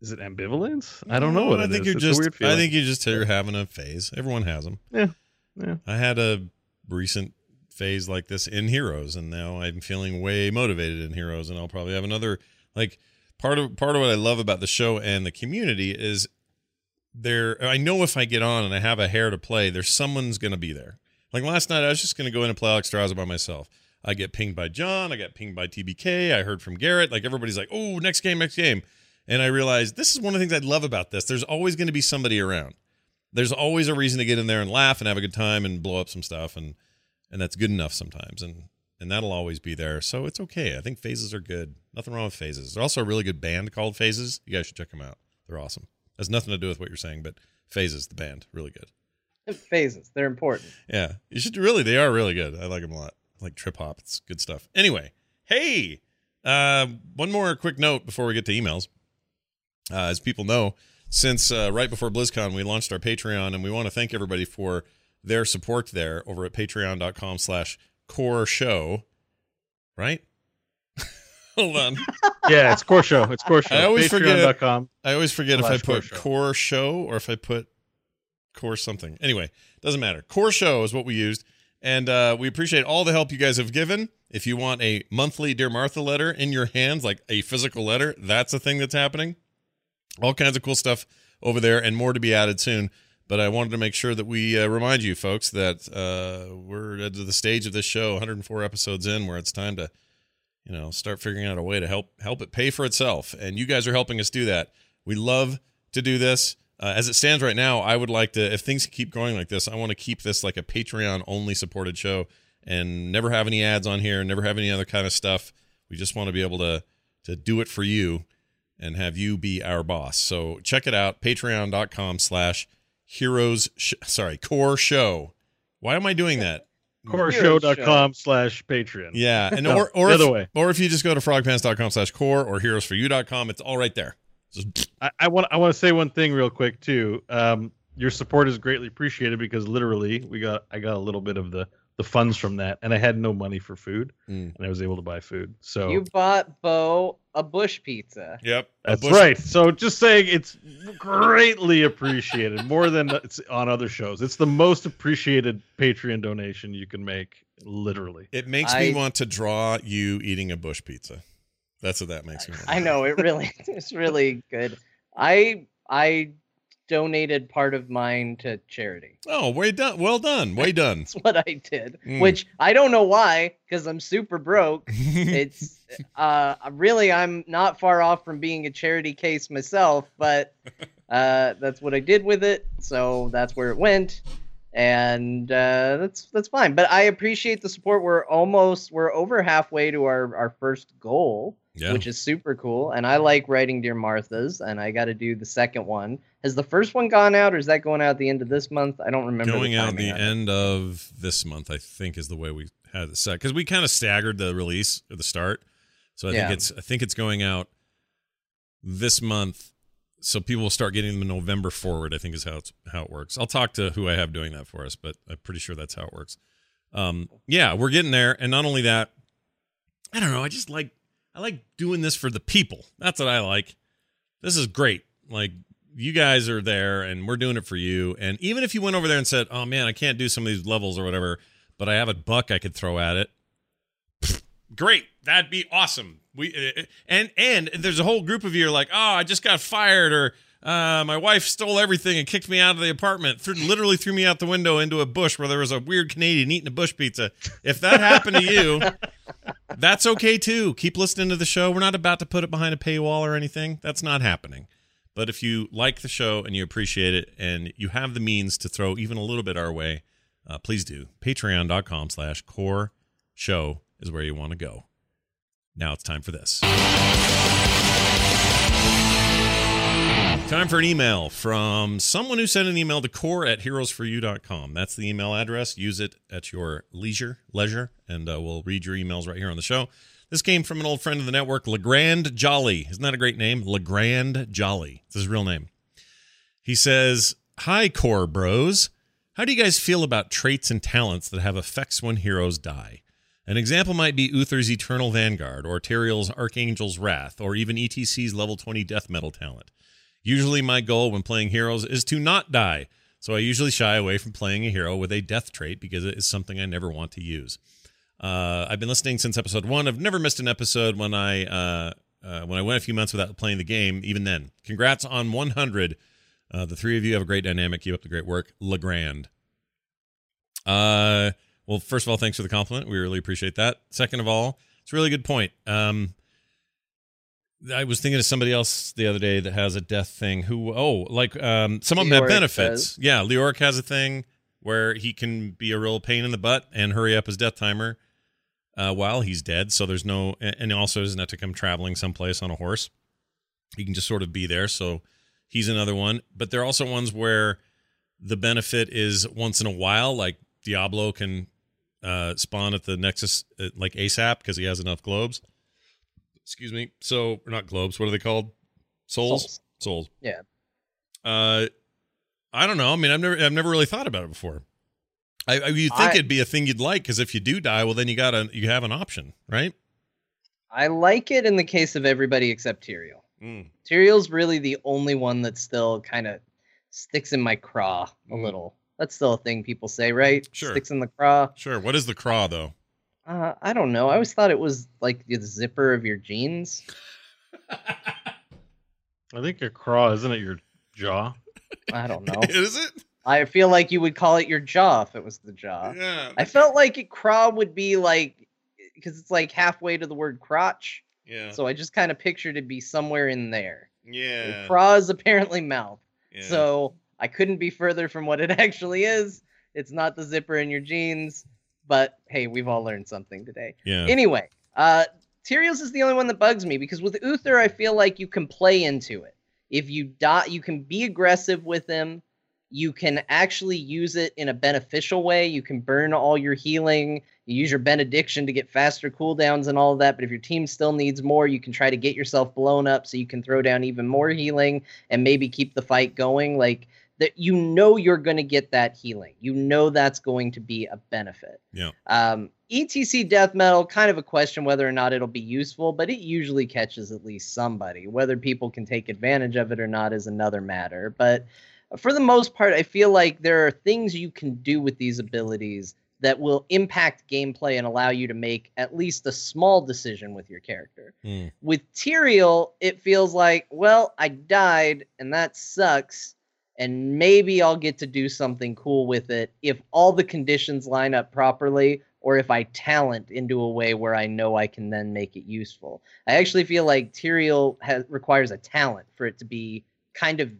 Is it ambivalence? I don't know what I it think is. you're It's just. weird I think you just you're having a phase. Everyone has them. Yeah, yeah. I had a recent phase like this in Heroes, and now I'm feeling way motivated in Heroes, and I'll probably have another. Like part of part of what I love about the show and the community is there. I know if I get on and I have a hair to play, there's someone's gonna be there. Like last night, I was just gonna go in and play Alexstrasza by myself. I get pinged by John. I got pinged by TBK. I heard from Garrett. Like everybody's like, "Oh, next game, next game," and I realized this is one of the things I love about this. There's always going to be somebody around. There's always a reason to get in there and laugh and have a good time and blow up some stuff, and and that's good enough sometimes. And and that'll always be there. So it's okay. I think phases are good. Nothing wrong with phases. There's also a really good band called Phases. You guys should check them out. They're awesome. Has nothing to do with what you're saying, but Phases, the band, really good. Phases, they're important. Yeah, you should really. They are really good. I like them a lot. I like trip hop. It's good stuff. Anyway, hey, uh, one more quick note before we get to emails. Uh, as people know, since uh, right before BlizzCon, we launched our Patreon, and we want to thank everybody for their support there over at patreon.com slash core show. Right? Hold on. yeah, it's core show. It's core show. I always forget- I always forget if I Slash core put show. core show or if I put core something. Anyway, doesn't matter. Core show is what we used. And uh, we appreciate all the help you guys have given. If you want a monthly Dear Martha letter in your hands, like a physical letter, that's a thing that's happening. All kinds of cool stuff over there and more to be added soon. But I wanted to make sure that we uh, remind you folks that uh, we're at the stage of this show, 104 episodes in, where it's time to you know start figuring out a way to help help it pay for itself. And you guys are helping us do that. We love to do this. Uh, as it stands right now i would like to if things keep going like this i want to keep this like a patreon only supported show and never have any ads on here never have any other kind of stuff. We just want to be able to to do it for you and have you be our boss. So check it out patreon.com slash heroes sh- sorry core show why am i doing that Coreshow.com slash Patreon. yeah and No, or, or the if, way. or if you just go to frogpants.com slash core or heroesforyou.com, it's all right there. Just, I, I want I want to say one thing real quick too. Um, your support is greatly appreciated because literally we got I got a little bit of the the funds from that, and I had no money for food, Mm. and I was able to buy food. So You bought Bo a bush pizza. Yep. that's bush- right. So just saying, it's greatly appreciated more than it's on other shows. It's the most appreciated Patreon donation you can make, literally. It makes I- me want to draw you eating a bush pizza. That's what that makes me want. I know it really it's really good. I I donated part of mine to charity. Oh, way done. Well done. Way done. That's what I did. Mm. Which I don't know why, because I'm super broke. It's uh really I'm not far off from being a charity case myself, but uh that's what I did with it. So that's where it went. And uh that's that's fine. But I appreciate the support. We're almost we're over halfway to our, our first goal. yeah. which is super cool. And I like writing Dear Martha's, and I got to do the second one. Has the first one gone out, or is that going out at the end of this month? I don't remember. Going the out the end of this month, I think, is the way we had it set because we kind of staggered the release at the start. So I Yeah. think it's I think it's going out this month, so people will start getting them November forward. I think is how it's how it works. I'll talk to who I have doing that for us, but I'm pretty sure that's how it works. Um, yeah, we're getting there, and not only that, I don't know. I just like I like doing this for the people. That's what I like. This is great. Like you guys are there, and we're doing it for you. And even if you went over there and said, "Oh man, I can't do some of these levels or whatever," but I have a buck I could throw at it. Great, that'd be awesome. We uh, and and there's a whole group of you are like, "Oh, I just got fired," or uh, "My wife stole everything and kicked me out of the apartment." Threw, literally threw me out the window into a bush where there was a weird Canadian eating a bush pizza. If that happened to you, that's okay too. Keep listening to the show. We're not about to put it behind a paywall or anything. That's not happening. But if you like the show and you appreciate it and you have the means to throw even a little bit our way, uh, please do. Patreon.com slash core show is where you want to go. Now it's time for this. Time for an email from someone who sent an email to core at heroesforyou.com. That's the email address. Use it at your leisure, leisure, and uh, we'll read your emails right here on the show. This came from an old friend of the network, Legrand Jolly. Isn't that a great name? Legrand Jolly. It's his real name. He says, Hi, core bros. How do you guys feel about traits and talents that have effects when heroes die? An example might be Uther's Eternal Vanguard, or Tyrael's Archangel's Wrath, or even ETC's level 20 death metal talent. Usually, my goal when playing heroes is to not die, so I usually shy away from playing a hero with a death trait because it is something I never want to use. Uh, I've been listening since episode one. I've never missed an episode when I uh, uh, when I went a few months without playing the game. Even then, congrats on 100. Uh, the three of you have a great dynamic. Keep up the great work, Legrand. Uh, well, first of all, thanks for the compliment. We really appreciate that. Second of all, it's a really good point. Um, I was thinking of somebody else the other day that has a death thing. Who? Oh, like um, some of them have benefits. does. Yeah, Leoric has a thing where he can be a real pain in the butt and hurry up his death timer uh, while he's dead. So there's no, and also doesn't have to come traveling someplace on a horse. He can just sort of be there. So he's another one. But there are also ones where the benefit is once in a while, like Diablo can uh, spawn at the Nexus uh, like ASAP because he has enough globes. Excuse me. So, or not globes. What are they called? Souls. Souls. Souls. Yeah. Uh, I don't know. I mean, I've never, I've never really thought about it before. I, I you think I- it'd be a thing you'd like because if you do die, well, then you got to you have an option, right? I like it in the case of everybody except Tyrael. Mm. Tyrael's really the only one that still kind of sticks in my craw a Mm. little. That's still a thing people say, right? Sure. Sticks in the craw. Sure. What is the craw though? Uh, I don't know. I always thought it was like the zipper of your jeans. I think your craw, isn't it your jaw? I don't know. is it? I feel like you would call it your jaw if it was the jaw. Yeah. I felt like it craw would be like because it's like halfway to the word crotch. Yeah. So I just kind of pictured it be somewhere in there. yeah. Craw is apparently mouth. yeah. So I couldn't be further from what it actually is. It's not the zipper in your jeans, but hey, we've all learned something today. yeah. Anyway, uh Tyrael's is the only one that bugs me because with Uther, I feel like you can play into it. If you dot you can be aggressive with him. You can actually use it in a beneficial way. You can burn all your healing. You use your benediction to get faster cooldowns and all of that. But if your team still needs more, you can try to get yourself blown up so you can throw down even more healing and maybe keep the fight going. Like that, you know you're going to get that healing. You know that's going to be a benefit. Yeah. Um, ETC death metal, kind of a question whether or not it'll be useful, but it usually catches at least somebody. Whether people can take advantage of it or not is another matter. But for the most part, I feel like there are things you can do with these abilities that will impact gameplay and allow you to make at least a small decision with your character. Mm. With Tyrael, it feels like, well, I died and that sucks. And maybe I'll get to do something cool with it if all the conditions line up properly, or if I talent into a way where I know I can then make it useful. I actually feel like Tyrael has, requires a talent for it to be kind of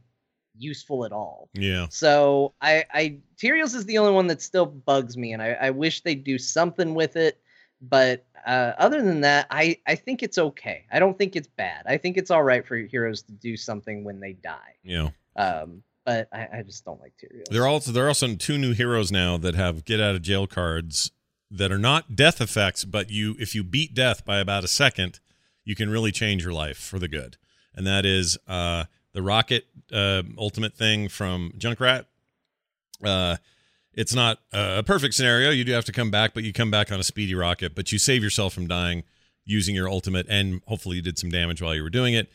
useful at all. Yeah. So I, I Tyrael's is the only one that still bugs me, and I, I wish they'd do something with it. But uh, other than that, I, I think it's okay. I don't think it's bad. I think it's all right for heroes to do something when they die. Yeah. Um, but I, I just don't like Tyrael. There are also there are also two new heroes now that have get out of jail cards that are not death effects, but you if you beat death by about a second, you can really change your life for the good. And that is uh, the rocket uh, ultimate thing from Junkrat. Uh, it's not a perfect scenario. You do have to come back, but you come back on a speedy rocket, but you save yourself from dying using your ultimate, and hopefully you did some damage while you were doing it.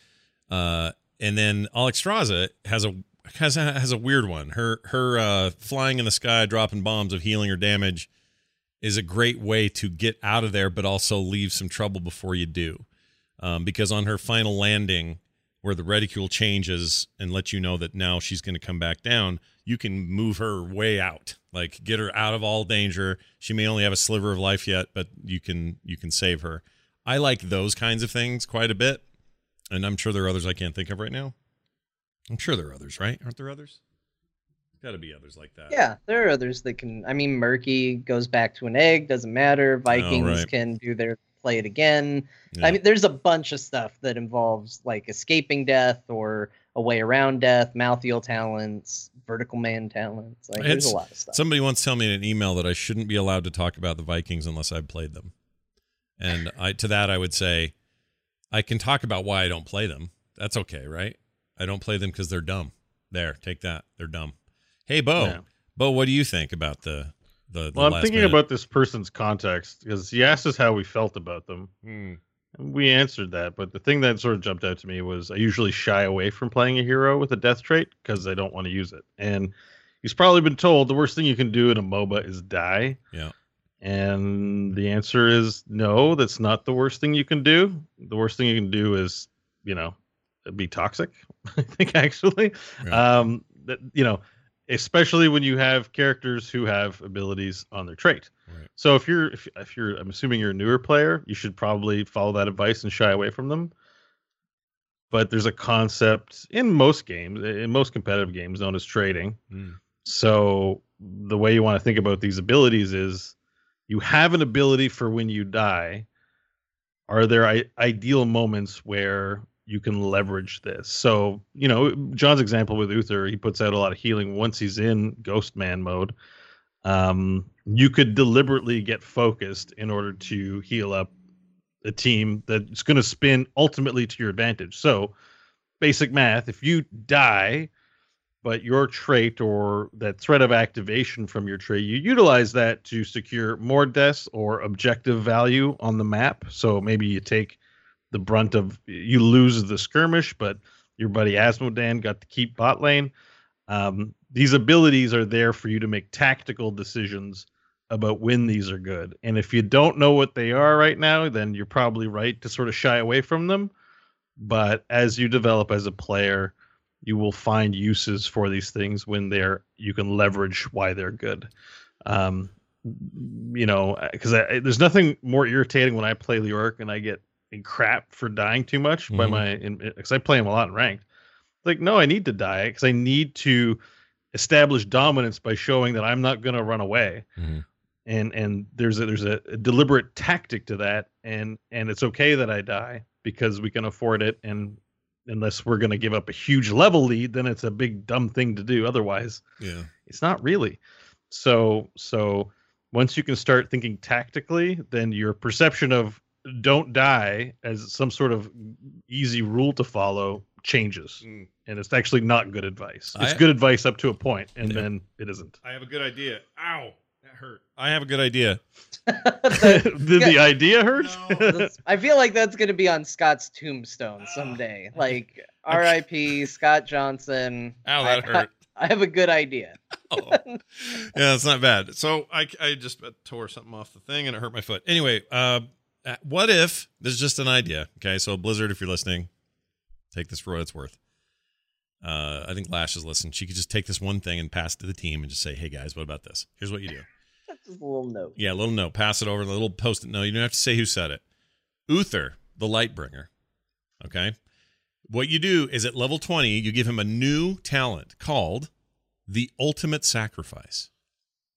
Uh, and then Alexstrasza has a has a, has a weird one. Her her uh, flying in the sky, dropping bombs of healing or damage, is a great way to get out of there, but also leave some trouble before you do. Um, because on her final landing, where the reticule changes and lets you know that now she's going to come back down, you can move her way out, like get her out of all danger. She may only have a sliver of life yet, but you can you can save her. I like those kinds of things quite a bit, and I'm sure there are others I can't think of right now. I'm sure there are others, right? Aren't there others? Got to be others like that. Yeah, there are others that can. I mean, Murky goes back to an egg, doesn't matter. Oh, Vikings Oh, right. can do their play it again. Yeah. I mean, there's a bunch of stuff that involves like escaping death or a way around death, Malthael talents, vertical man talents. Like, there's a lot of stuff. Somebody once told me in an email that I shouldn't be allowed to talk about the Vikings unless I've played them. And I to that I would say I can talk about why I don't play them. That's okay, right? I don't play them because they're dumb. There, take that. They're dumb. Hey Bo. Yeah. Bo, what do you think about the the, the Well, I'm thinking minute? about this person's context because he asked us how we felt about them. Hmm. And we answered that, but the thing that sort of jumped out to me was I usually shy away from playing a hero with a death trait because I don't want to use it. And he's probably been told the worst thing you can do in a MOBA is die. Yeah. And the answer is no, that's not the worst thing you can do. The worst thing you can do is, you know, be toxic. I think actually, Yeah. um, that you know, especially when you have characters who have abilities on their trait. Right. So if you're if, if you're I'm assuming you're a newer player, you should probably follow that advice and shy away from them. But there's a concept in most games, in most competitive games, known as trading. Hmm. So the way you want to think about these abilities is you have an ability for when you die. Are there I- ideal moments where you can leverage this? So, you know, John's example with Uther, he puts out a lot of healing once he's in Ghost Man mode. Um, you could deliberately get focused in order to heal up a team that's going to spin ultimately to your advantage. So, basic math if you die, but your trait or that threat of activation from your trait, you utilize that to secure more deaths or objective value on the map. So maybe you take the brunt of you lose the skirmish, but your buddy Azmodan got to keep bot lane. Um, these abilities are there for you to make tactical decisions about when these are good. And if you don't know what they are right now, then you're probably right to sort of shy away from them. But as you develop as a player, you will find uses for these things when they're you can leverage why they're good. Um, you know, because there's nothing more irritating when I play Leoric and I get crap for dying too much by Mhm. my because I play him a lot in ranked. Like, no, I need to die because I need to establish dominance by showing that I'm not going to run away. Mhm. And and there's a there's a, a deliberate tactic to that, and and it's okay that I die because we can afford it, and unless we're going to give up a huge level lead, then it's a big dumb thing to do. Otherwise, Yeah. it's not really. So so once you can start thinking tactically, then your perception of don't die as some sort of easy rule to follow changes. Mm. And it's actually not good advice. It's I- good advice up to a point, and Yeah. then it isn't. I have a good idea. Ow, that hurt. I have a good idea. Did the idea hurt? No. I feel like that's gonna be on Scott's tombstone someday. Like R.I.P. Scott Johnson. Ow, that I, hurt. I have a good idea. Oh. yeah, it's not bad. So I, I just tore something off the thing and it hurt my foot. Anyway, uh, what if this is just an idea? Okay, so Blizzard, if you're listening, take this for what it's worth. Uh, I think Lash is listening. She could just take this one thing and pass it to the team and just say, "Hey guys, what about this? Here's what you do." Just a little note. Yeah, a little note. Pass it over. A little post-it note. You don't have to say who said it. Uther, the Lightbringer. Okay. What you do is at level 20, you give him a new talent called the Ultimate Sacrifice.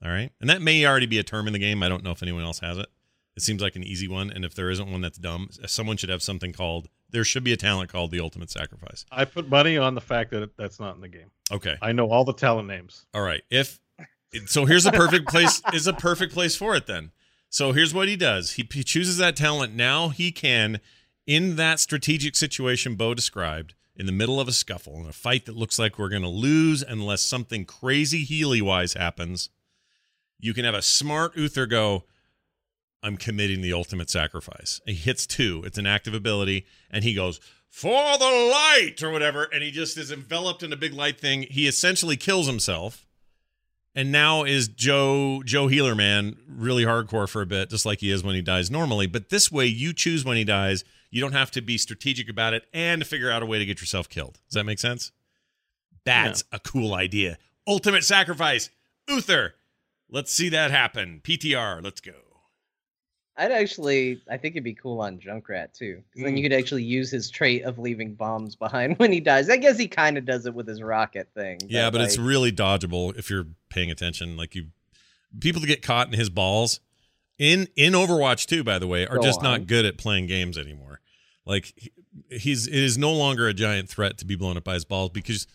All right. And that may already be a term in the game. I don't know if anyone else has it. It seems like an easy one. And if there isn't one that's dumb, someone should have something called, there should be a talent called the Ultimate Sacrifice. I put money on the fact that that's not in the game. Okay. I know all the talent names. All right. If so, here's a perfect place. Is a perfect place for it then. So here's what he does. He, he chooses that talent. Now he can, in that strategic situation Bo described, in the middle of a scuffle, in a fight that looks like we're going to lose unless something crazy Healy wise happens. You can have a smart Uther go. I'm committing the ultimate sacrifice. He hits two. It's an active ability, and he goes for the light or whatever, and he just is enveloped in a big light thing. He essentially kills himself and now is Joe Joe Healer Man really hardcore for a bit, just like he is when he dies normally. But this way, you choose when he dies. You don't have to be strategic about it and figure out a way to get yourself killed. Does that make sense? That's a cool idea. Ultimate sacrifice, Uther. Let's see that happen. PTR. Let's go. I'd actually, I think it'd be cool on Junkrat too, because then you mm. could actually use his trait of leaving bombs behind when he dies. I guess he kind of does it with his rocket thing. Yeah, but it's really dodgeable if you're paying attention. Like you, people that get caught in his balls in in Overwatch 2, by the way, are just on. not good at playing games anymore. Like he- he's it is no longer a giant threat to be blown up by his balls because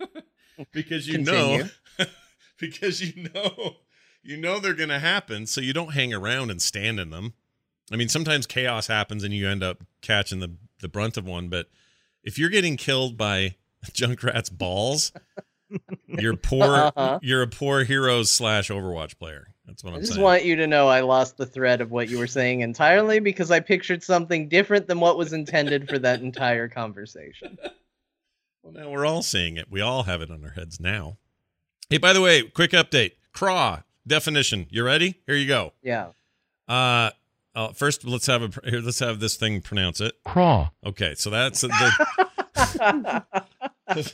because you know because you know you know they're going to happen, so you don't hang around and stand in them. I mean, sometimes chaos happens and you end up catching the the brunt of one, but if you're getting killed by Junkrat's balls, you're poor. Uh-huh. You're a poor heroes slash Overwatch player. That's what I'm I'm just saying. want you to know I lost the thread of what you were saying entirely because I pictured something different than what was intended for that entire conversation. well, now we're all seeing it. We all have it on our heads now. Hey, by the way, quick update. Craw definition. You ready? Here you go. Yeah. Uh, uh first let's have a here. Let's have this thing pronounce it. craw, Okay, so that's the.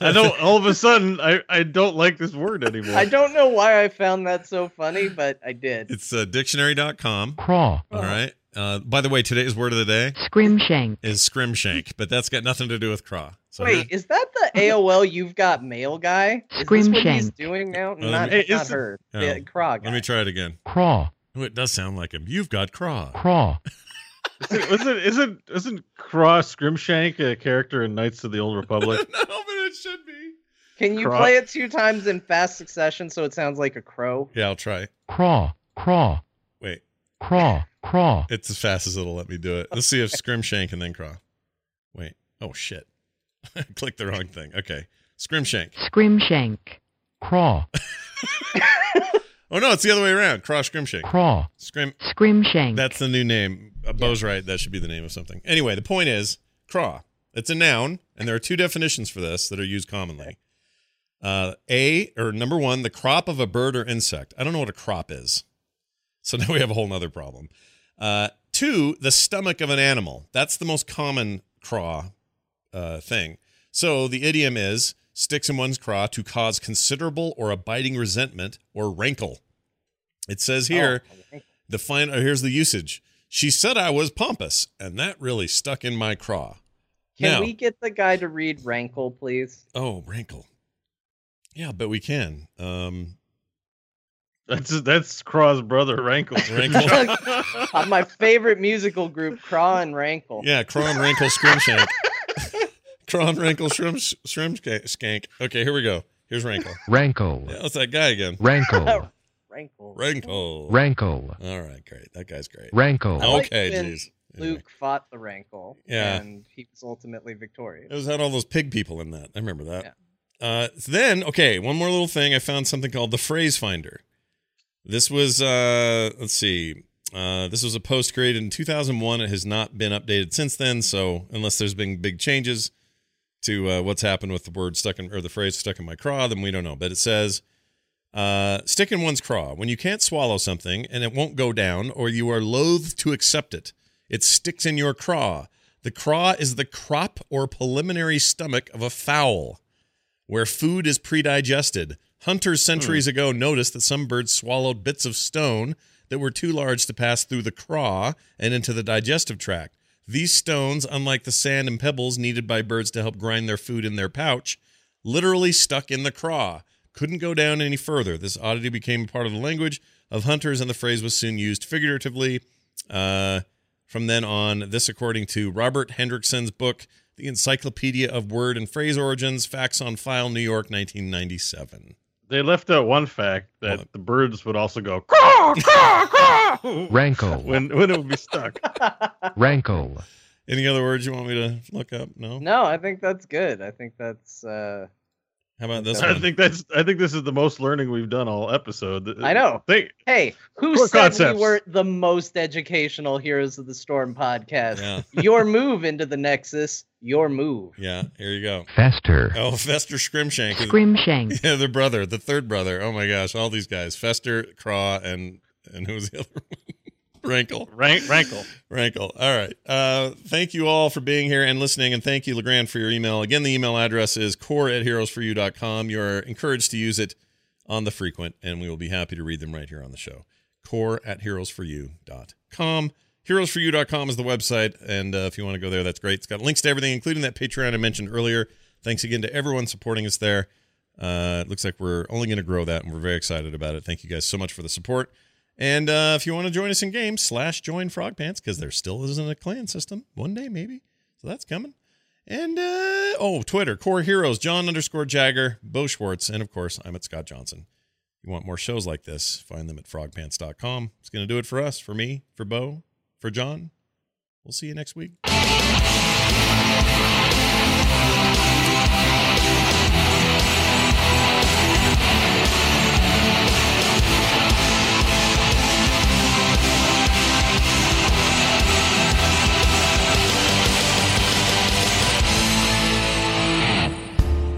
I don't. All of a sudden, I I don't like this word anymore. I don't know why I found that so funny, but I did. It's uh, dictionary.com. craw, All right. Uh, by the way, today's word of the day scrimshank, is scrimshank, but that's got nothing to do with craw. So Wait, is that the AOL you've got mail guy? Is this what he's doing now? Uh, Not, hey, not is- her. Oh, The Krog let me try it again. craw, Oh, it does sound like him. You've got craw. craw, Isn't, isn't isn't isn't Cross Scrimshank a character in Knights of the Old Republic? no, but it should be. Can you Krog. play it two times in fast succession so it sounds like a crow? Yeah, I'll try. craw, craw, Wait, craw, craw, it's as fast as it'll let me do it. Let's see if Scrimshank and then craw. Wait. Oh shit. I clicked the wrong thing. Okay. Scrimshank. scrimshank, craw, Oh no, it's the other way around. Craw Scrimshank. craw, Scrim. scrimshank, That's the new name. Uh, Bo's right. That should be the name of something. Anyway, the point is craw. It's a noun, and there are two definitions for this that are used commonly. Uh, a or number one, the crop of a bird or insect. I don't know what a crop is, so now we have a whole nother problem. Uh, two, the stomach of an animal. That's the most common craw uh, thing. So the idiom is sticks in one's craw to cause considerable or abiding resentment or rankle. It says here. Oh, The fine. Oh, here's the usage. She said I was pompous, and that really stuck in my craw. Can Now- we get the guy to read Rankle, please? Oh, rankle. Yeah, but we can. Um, That's that's Craw's brother Rankle. Rankle. My favorite musical group, Craw and Rankle. yeah, craw and rankle scrimshank. and Rankle, Shrimp, Shrimp, Skank. Okay, here we go. Here's Rankle. Rankle. Yeah, that's that guy again. Rankle. Rankle. Rankle. Rankle. All right, great. That guy's great. Rankle. Okay, when jeez. Anyway. Luke fought the Rankle. Yeah. And he was ultimately victorious. It was had all those pig people in that. I remember that. Uh, then, okay, one more little thing. I found something called the Phrase Finder. This was, uh, let's see, uh, this was a post created in 2001. It has not been updated since then. So unless there's been big changes to uh, what's happened with the word stuck in or the phrase stuck in my craw, then we don't know. But it says, uh, stick in one's craw when you can't swallow something and it won't go down, or you are loath to accept it. It sticks in your craw. The craw is the crop or preliminary stomach of a fowl where food is predigested. Hunters centuries ago noticed that some birds swallowed bits of stone that were too large to pass through the craw and into the digestive tract. These stones, unlike the sand and pebbles needed by birds to help grind their food in their pouch, literally stuck in the craw. Couldn't go down any further. This oddity became part of the language of hunters, and the phrase was soon used figuratively. Uh, from then on, this according to Robert Hendrickson's book, The Encyclopedia of Word and Phrase Origins, Facts on File, New York, 1997. They left out one fact that What? the birds would also go caw, caw, caw, Rankle. when when it would be stuck. Rankle. Any other words you want me to look up? No? No, I think that's good. I think that's uh How about this I one? think that's I think this is the most learning we've done all episode. I know. Think Hey, who said concepts. we were the most educational Heroes of the Storm podcast? Yeah. your move into the Nexus, your move. Yeah, here you go. Fester. Oh, Fester Scrimshank. Scrimshank. Yeah, the brother, the third brother. Oh my gosh, all these guys. Fester, Craw, and and who was the other one? Rankle. rank rankle. Rankle. All right. Uh, thank you all for being here and listening. And thank you, LeGrand, for your email. Again, the email address is core at heroesforyou.com. You are encouraged to use it on the frequent, and we will be happy to read them right here on the show. Core at heroesforyou.com. Heroesforyou.com is the website. And uh, if you want to go there, that's great. It's got links to everything, including that Patreon I mentioned earlier. Thanks again to everyone supporting us there. Uh, it looks like we're only going to grow that, and we're very excited about it. Thank you guys so much for the support. And uh, if you want to join us in games, slash join Frog Pants because there still isn't a clan system. One day, maybe. So that's coming. And uh, oh, Twitter, Core Heroes, John underscore Jagger, Bo Schwartz, and of course, I'm at Scott Johnson. If you want more shows like this, find them at frogpants.com. It's going to do it for us, for me, for Bo, for John. We'll see you next week.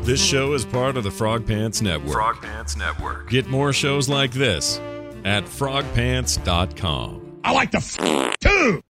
This show is part of the Frog Pants Network. Frog Pants Network. Get more shows like this at frogpants.com. I like the f- too.